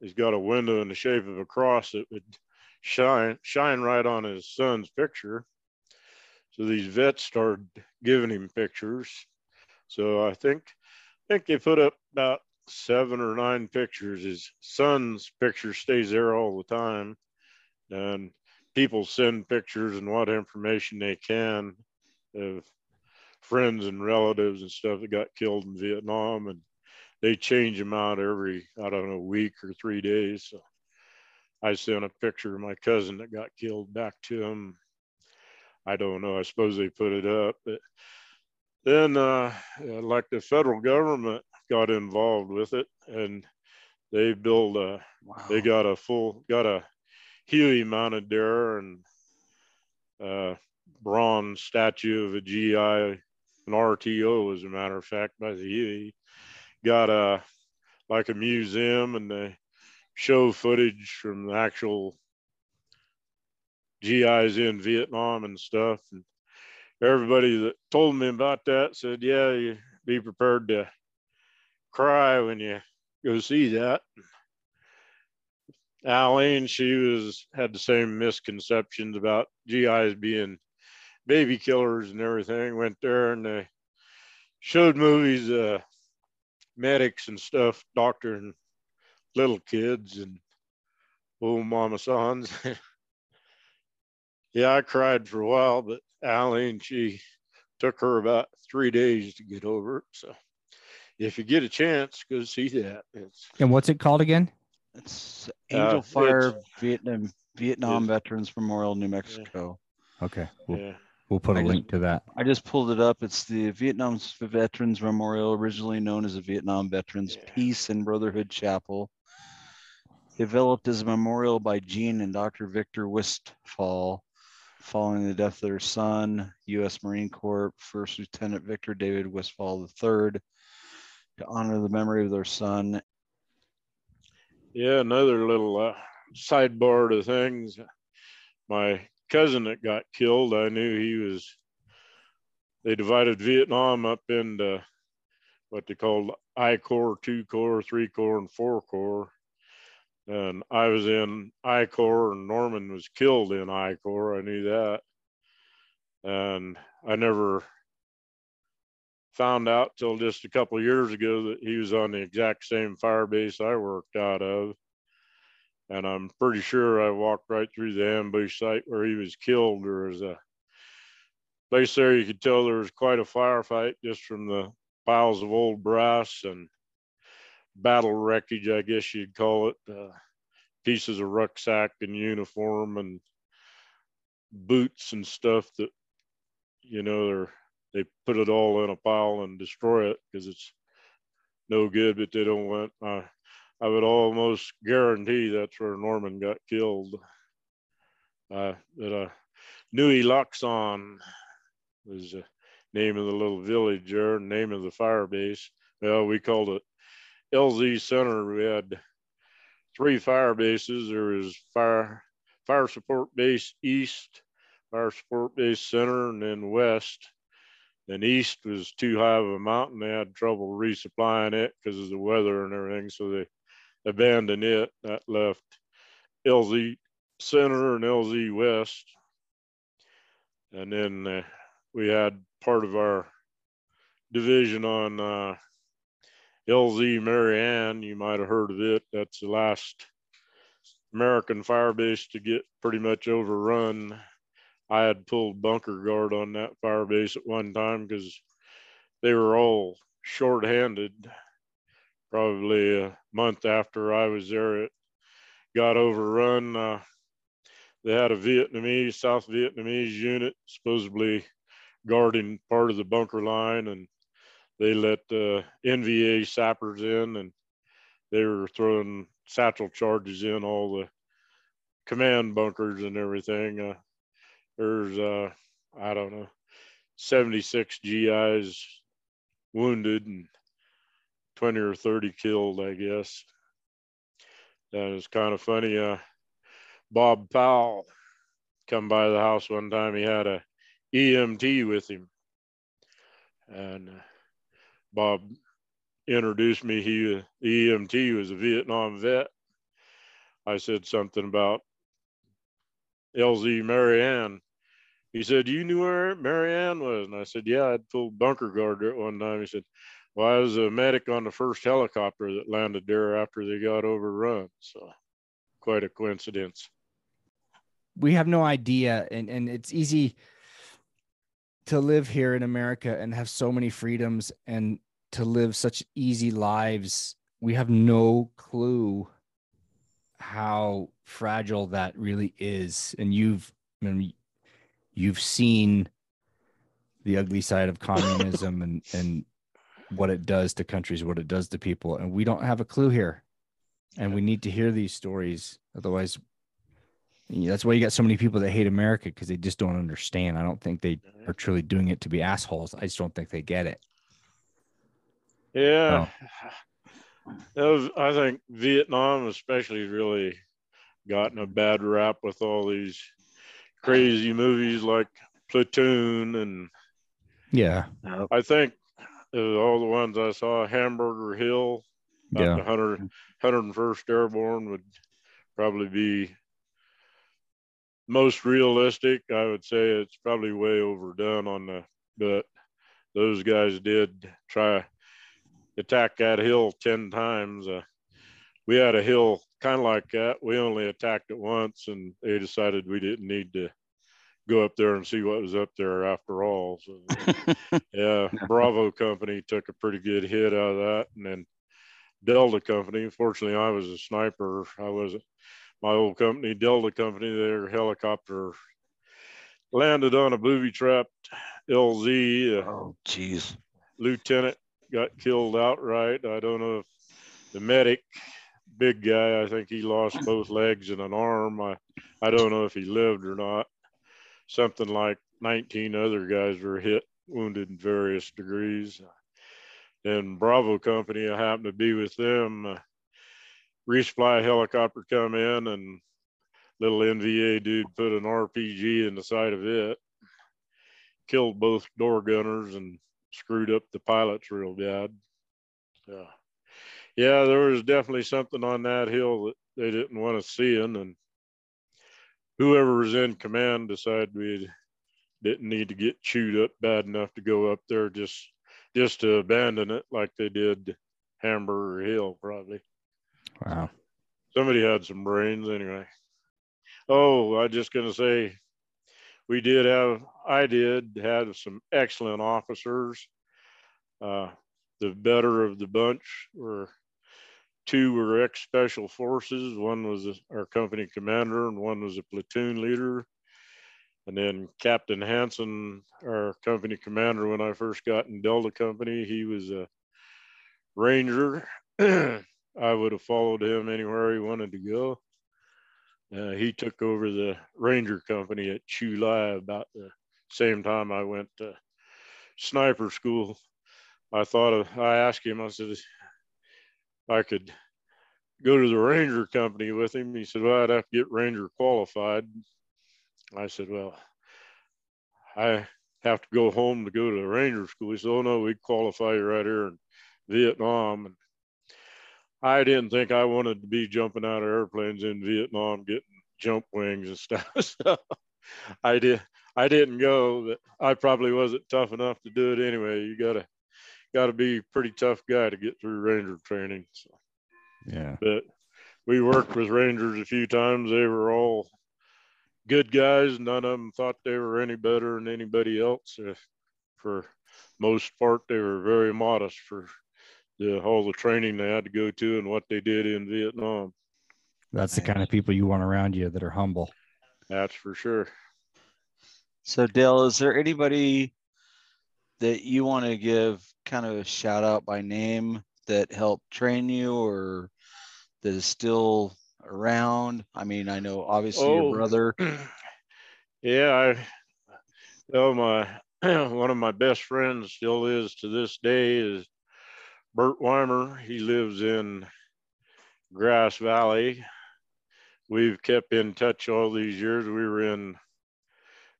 he's got a window in the shape of a cross that would shine shine right on his son's picture. So these vets started giving him pictures. So I think I think they put up about seven or nine pictures. His son's picture stays there all the time. And people send pictures and what information they can of friends and relatives and stuff that got killed in Vietnam. And they change them out every, I don't know, week or three days. So I sent a picture of my cousin that got killed back to him I don't know. I suppose they put it up. But then, uh, like the federal government got involved with it, and they built a. Wow. They got a full, got a Huey there, and uh, bronze statue of a GI, an RTO, as a matter of fact, by the Huey. Got a like a museum, and they show footage from the actual GIs in Vietnam and stuff. And everybody that told me about that said, yeah, you be prepared to cry when you go see that. Aline, she was had the same misconceptions about GIs being baby killers and everything. Went there and they showed movies, uh, medics and stuff, doctoring little kids and old mama sans. *laughs* yeah, I cried for a while, but Aline, she took her about three days to get over it. So if you get a chance, go see that. It's, And what's it called again? It's Uh, Angel it's- Fire Vietnam Vietnam it's- Veterans Memorial, New Mexico. Okay, we'll, yeah. we'll put a I just- link to that. I just pulled it up. It's the Vietnam Veterans Memorial, originally known as the Vietnam Veterans Yeah. Peace and Brotherhood Chapel. Developed as a memorial by Gene and Dr. Victor Westphall following the death of their son, U.S. Marine Corps First Lieutenant Victor David Westphall III, to honor the memory of their son. Yeah, another little uh, sidebar to things. My cousin that got killed, I knew he was. They divided Vietnam up into what they called I Corps, two Corps, three Corps, and four Corps. And I was in I Corps, and Norman was killed in I Corps. I knew that, and I never found out till just a couple years ago that he was on the exact same fire base I worked out of. And I'm pretty sure I walked right through the ambush site where he was killed. There was a place there you could tell there was quite a firefight just from the piles of old brass and battle wreckage, I guess you'd call it. Uh, pieces of rucksack and uniform and boots and stuff that, you know, they're they put it all in a pile and destroy it because it's no good, but they don't want. Uh, I would almost guarantee that's where Norman got killed. Uh, that uh, Nui Luxon was the name of the little village there, name of the fire base. Well, we called it LZ Center. We had three fire bases. There was fire fire support base east, fire support base center, and then west and east was too high of a mountain. They had trouble resupplying it because of the weather and everything. So they abandoned it. That left LZ Center and LZ West. And then uh, we had part of our division on uh, LZ Mary Ann. You might have heard of it. That's the last American fire base to get pretty much overrun I had pulled bunker guard on that fire base at one time because they were all short-handed. Probably a month after I was there, it got overrun. Uh, they had a Vietnamese, South Vietnamese unit supposedly guarding part of the bunker line, and they let uh, NVA sappers in, and they were throwing satchel charges in all the command bunkers and everything. Uh, there's uh i don't know 76 gis wounded and 20 or 30 killed i guess. That was kind of funny uh bob powell come by the house one time he had a emt with him. And uh, bob introduced me he the emt was a vietnam vet. I said something about LZ Mary Ann. He said, You knew where Mary Ann was? And I said, Yeah, I'd pulled bunker guard at one time. He said, Well, I was a medic on the first helicopter that landed there after they got overrun. So quite a coincidence. we have no idea and and it's easy to live here in america and have so many freedoms and to live such easy lives we have no clue how fragile that really is and you've I mean, you've seen the ugly side of communism and and what it does to countries what it does to people and we don't have a clue here and we need to hear these stories otherwise that's why you got so many people that hate America because they just don't understand. I don't think they mm-hmm. are truly doing it to be assholes. I just don't think they get it. Yeah. *sighs* was, I think Vietnam, especially, really gotten a bad rap with all these crazy movies like Platoon, and Yeah. I think uh, all the ones I saw, Hamburger Hill, Yeah. the 100, 101st Airborne would probably be most realistic. I would say it's probably way overdone on the, but those guys did try attack that hill 10 times. Uh, we had a hill kind of like that. We only attacked it once and they decided we didn't need to go up there and see what was up there after all. So *laughs* yeah, Bravo Company took a pretty good hit out of that. And then Delta Company, fortunately, I was a sniper. I was my old company, Delta Company, their helicopter landed on a booby trapped LZ. Uh, Oh, jeez. lieutenant got killed outright. I don't know if the medic, big guy, I think he lost both legs and an arm. I, I don't know if he lived or not. Something like 19 other guys were hit, wounded in various degrees. Then Bravo Company, I happened to be with them. Uh, resupply helicopter come in and little NVA dude put an RPG in the side of it, killed both door gunners and screwed up the pilots real bad. Yeah. Yeah, there was definitely something on that hill that they didn't want us seeing. And whoever was in command decided we didn't need to get chewed up bad enough to go up there just just to abandon it like they did Hamburger Hill probably. Wow. Somebody had some brains anyway. Oh, I just gonna say we did have I did have some excellent officers. Uh, the better of the bunch were two were ex special forces. One was our company commander, and one was a platoon leader. And then Captain Hanson, our company commander, when I first got in Delta Company, he was a ranger. *clears throat* I would have followed him anywhere he wanted to go. Uh, he took over the ranger company at Chu Lai about the same time I went to sniper school. I thought of, I asked him, I said, I could go to the ranger company with him. He said, well, I'd have to get ranger qualified. I said, well, I have to go home to go to the ranger school. He said, oh no, we qualify you right here in Vietnam. And I didn't think I wanted to be jumping out of airplanes in Vietnam, getting jump wings and *laughs* stuff. So I did. I didn't go, but I probably wasn't tough enough to do it anyway. You gotta, gotta be a pretty tough guy to get through ranger training. So, Yeah. but we worked with rangers a few times. They were all good guys. None of them thought they were any better than anybody else. Uh, for most part, they were very modest for the all the training they had to go to and what they did in Vietnam. That's the kind of people you want around you that are humble. That's for sure. So, Dale, is there anybody that you want to give kind of a shout out by name that helped train you or that is still around? I mean, I know obviously Oh. your *clears throat* brother. yeah, I oh my *clears throat* one of my best friends still is to this day is Bert Weimer. He lives in Grass Valley. We've kept in touch all these years. We were in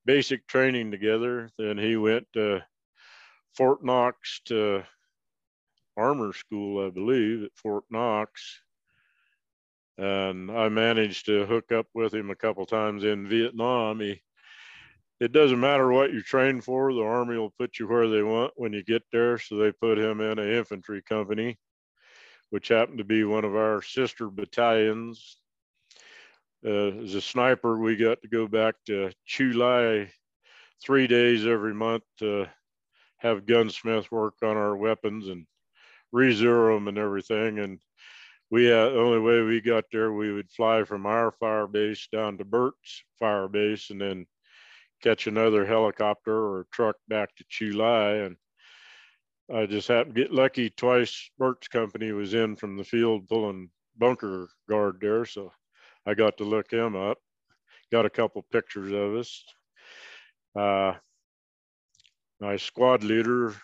basic training together. Then he went to Fort Knox to armor school, I believe, at Fort Knox. And I managed to hook up with him a couple times in Vietnam. He, it doesn't matter what you train for, the Army will put you where they want when you get there. So they put him in an infantry company, which happened to be one of our sister battalions. Uh, as a sniper, we got to go back to Chu Lai three days every month to have gunsmith work on our weapons and re-zero them and everything. And we uh, the only way we got there, we would fly from our fire base down to Bert's fire base and then catch another helicopter or truck back to Chu Lai. And I just happened to get lucky twice. Bert's company was in from the field pulling bunker guard there. So I got to look him up, got a couple pictures of us. Uh, my squad leader,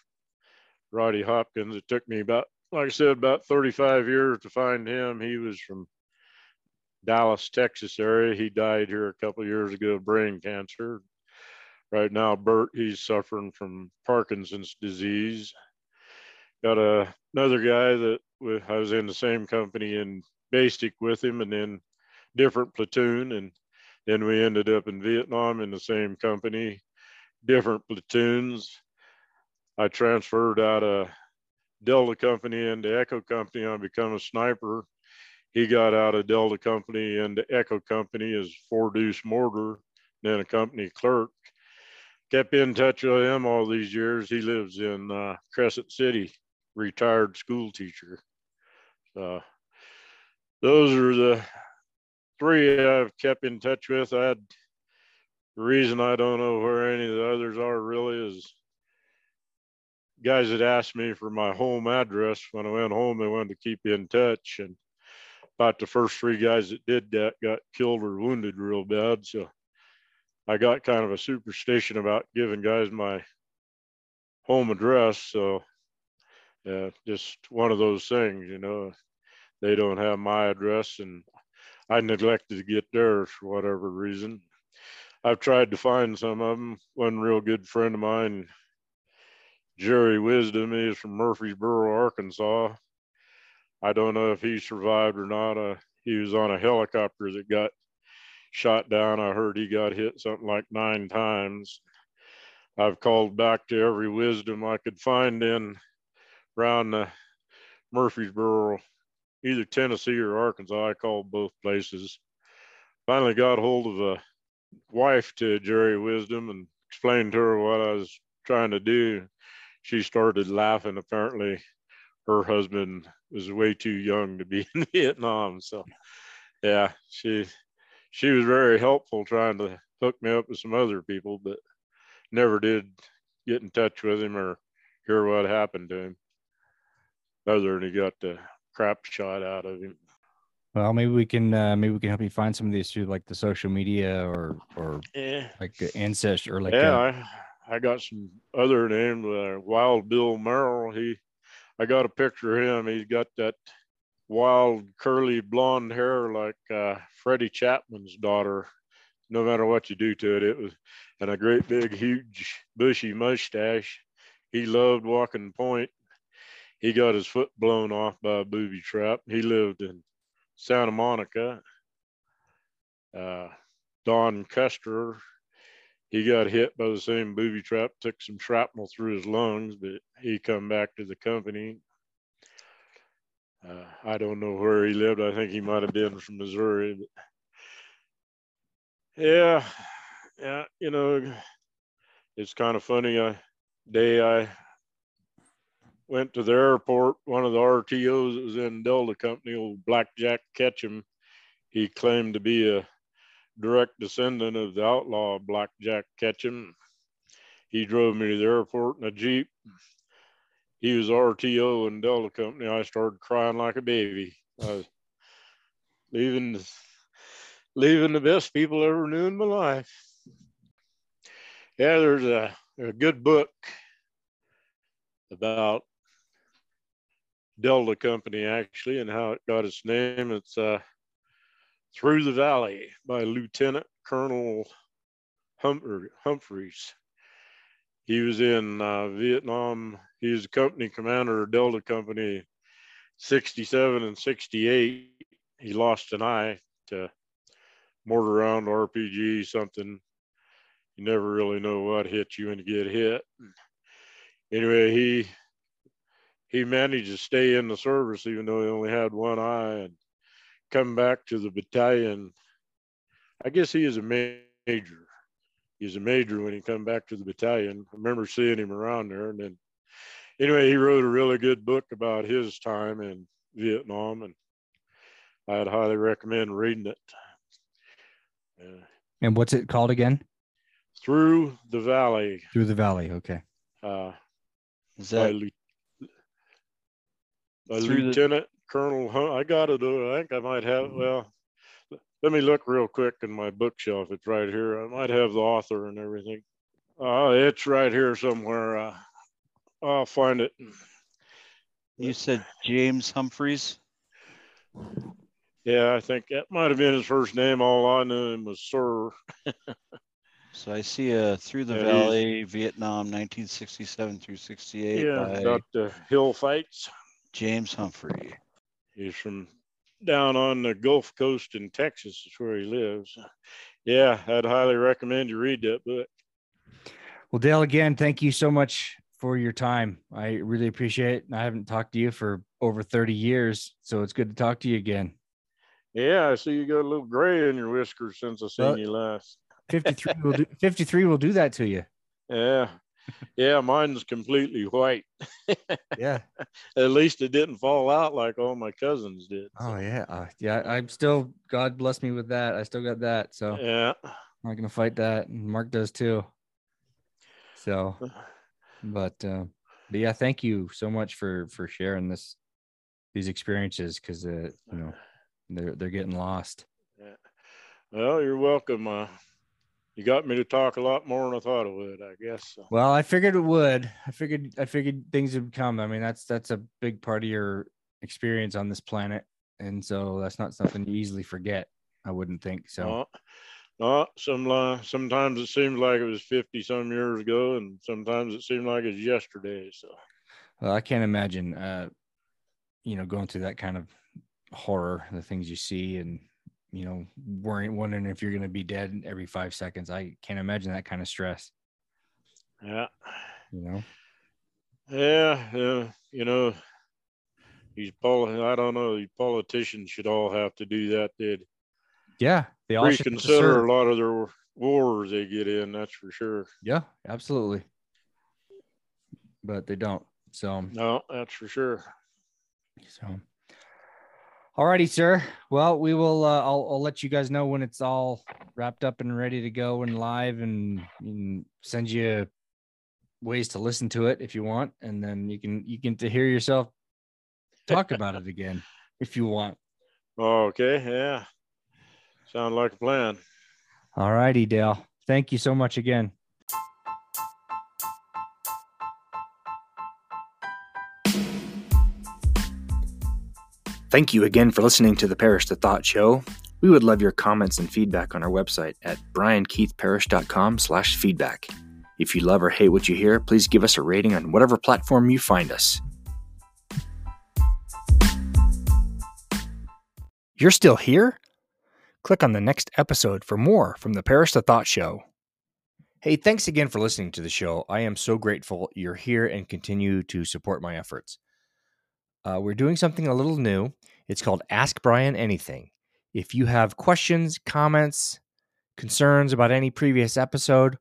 Roddy Hopkins, it took me about like I said, about 35 years to find him. He was from Dallas, Texas area. He died here a couple years ago of brain cancer. Right now, Bert, he's suffering from Parkinson's disease. Got a, another guy that I was in the same company in basic with him and then different platoon. And then we ended up in Vietnam in the same company, different platoons. I transferred out of Delta Company into Echo Company. I become a sniper. He got out of Delta Company into Echo Company as four deuce mortar, then a company clerk. Kept in touch with him all these years. He lives in uh, Crescent City, retired school teacher. So those are the three I've kept in touch with. I had the reason I don't know where any of the others are really is guys had asked me for my home address when I went home. They wanted to keep in touch, and about the first three guys that did that got killed or wounded real bad. So I got kind of a superstition about giving guys my home address. So yeah, just one of those things, you know. They don't have my address, and I neglected to get theirs for whatever reason. I've tried to find some of them. One real good friend of mine Jerry Wisdom. is from Murfreesboro, Arkansas. I don't know if he survived or not. Uh, he was on a helicopter that got shot down. I heard he got hit something like nine times. I've called back to every wisdom I could find in around Murfreesboro, either Tennessee or Arkansas. I called both places. Finally got hold of a wife to Jerry Wisdom and explained to her what I was trying to do she started laughing. Apparently, her husband was way too young to be *laughs* in Vietnam. So, yeah, she she was very helpful trying to hook me up with some other people, but never did get in touch with him or hear what happened to him. Other than he got the crap shot out of him. Well, maybe we can uh, maybe we can help you find some of these through like the social media or or yeah. like ancestry or like yeah. Uh, I, I got some other name, uh, Wild Bill Merrill. He, I got a picture of him. He's got that wild curly blonde hair like uh, Freddie Chapman's daughter. No matter what you do to it, it was, and a great big huge bushy mustache. He loved walking point. He got his foot blown off by a booby trap. He lived in Santa Monica. Uh, Don Custer, he got hit by the same booby trap, took some shrapnel through his lungs, but he come back to the company. Uh, I don't know where he lived. I think he might have been from Missouri. But yeah, yeah, you know, it's kind of funny. I day I went to the airport. One of the RTOs that was in Delta Company, old Blackjack Ketchum, he claimed to be a direct descendant of the outlaw Blackjack Ketchum. He drove me to the airport in a Jeep. He was RTO in Delta Company. I started crying like a baby. I was leaving, leaving the best people I ever knew in my life. Yeah, there's a, a good book about Delta Company actually and how it got its name. It's uh, through the Valley by Lieutenant Colonel hum- Humphries. He was in uh, Vietnam. He was a company commander of Delta Company 67 and 68. He lost an eye to mortar round RPG, something. You never really know what hits you when you get hit. Anyway, he he managed to stay in the service even though he only had one eye and come back to the battalion. I guess he is a major. He's a major when he come back to the battalion. I remember seeing him around there. And then, anyway, he wrote a really good book about his time in Vietnam, and I'd highly recommend reading it. Uh, and what's it called again? Through the Valley. Through the Valley. Okay. Uh, is that Lieutenant Colonel Hunt. I got it. I think I might have. Mm-hmm. Well, let me look real quick in my bookshelf. It's right here. I might have the author and everything. Uh, it's right here somewhere. Uh, I'll find it. You said James Humphries. Yeah, I think that might have been his first name. All I knew him was Sir. *laughs* So I see a Through the Yeah, Valley, Vietnam, 1967 through 68 Yeah, by about the hill fights. James Humphrey. He's from down on the Gulf Coast in Texas, is where he lives. Yeah, I'd highly recommend you read that book. Well, Dale, again, thank you so much for your time. I really appreciate it. I haven't talked to you for over 30 years, so it's good to talk to you again. Yeah, I see you got a little gray in your whiskers since I seen Well- you last. 53 will *laughs* do 53 will do that to you. Yeah. Yeah, mine's completely white. *laughs* Yeah. At least it didn't fall out like all my cousins did. Oh yeah. Uh, yeah, I'm still God bless me with that. I still got that. So yeah, I'm not gonna fight that. And Mark does too. So but uh but yeah, thank you so much for for sharing this these experiences because uh you know they're they're getting lost. Yeah. Well, you're welcome. Uh, you got me to talk a lot more than I thought I would, I guess. So. Well, I figured it would. I figured I figured things would come. I mean, that's that's a big part of your experience on this planet, and so that's not something you easily forget. I wouldn't think so. No, no, some li- sometimes it seems like it was 50 some years ago, and sometimes it seemed like it was yesterday. So, Well, I can't imagine, uh, you know, going through that kind of horror, the things you see, and you know, worrying, wondering if you're going to be dead every five seconds. I can't imagine that kind of stress. yeah. You know. Yeah, uh, you know, these poli- I don't know, these politicians should all have to do that. They'd Yeah, they all reconsider a lot of their wars they get in, that's for sure. Yeah, absolutely. But they don't. So. No, that's for sure. So, alrighty, sir. Well, we will. Uh, I'll, I'll let you guys know when it's all wrapped up and ready to go and live, and, and send you ways to listen to it if you want, and then you can you can to hear yourself talk about it again *laughs* if you want. Okay, yeah. Sound like a plan. Alrighty, Dale. Thank you so much again. Thank you again for listening to the Parrish the Thought Show. We would love your comments and feedback on our website at briankeithparrish.com slash feedback. If you love or hate what you hear, please give us a rating on whatever platform you find us. You're still here? Click on the next episode for more from the Parrish the Thought Show. Hey, thanks again for listening to the show. I am so grateful you're here and continue to support my efforts. Uh, we're doing something a little new. It's called Ask Brian Anything. If you have questions, comments, concerns about any previous episode,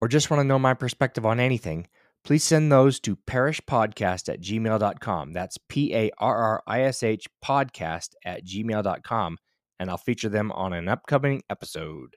or just want to know my perspective on anything, please send those to parrishpodcast at gmail.com. That's P A R R I S H podcast at gmail.com, and I'll feature them on an upcoming episode.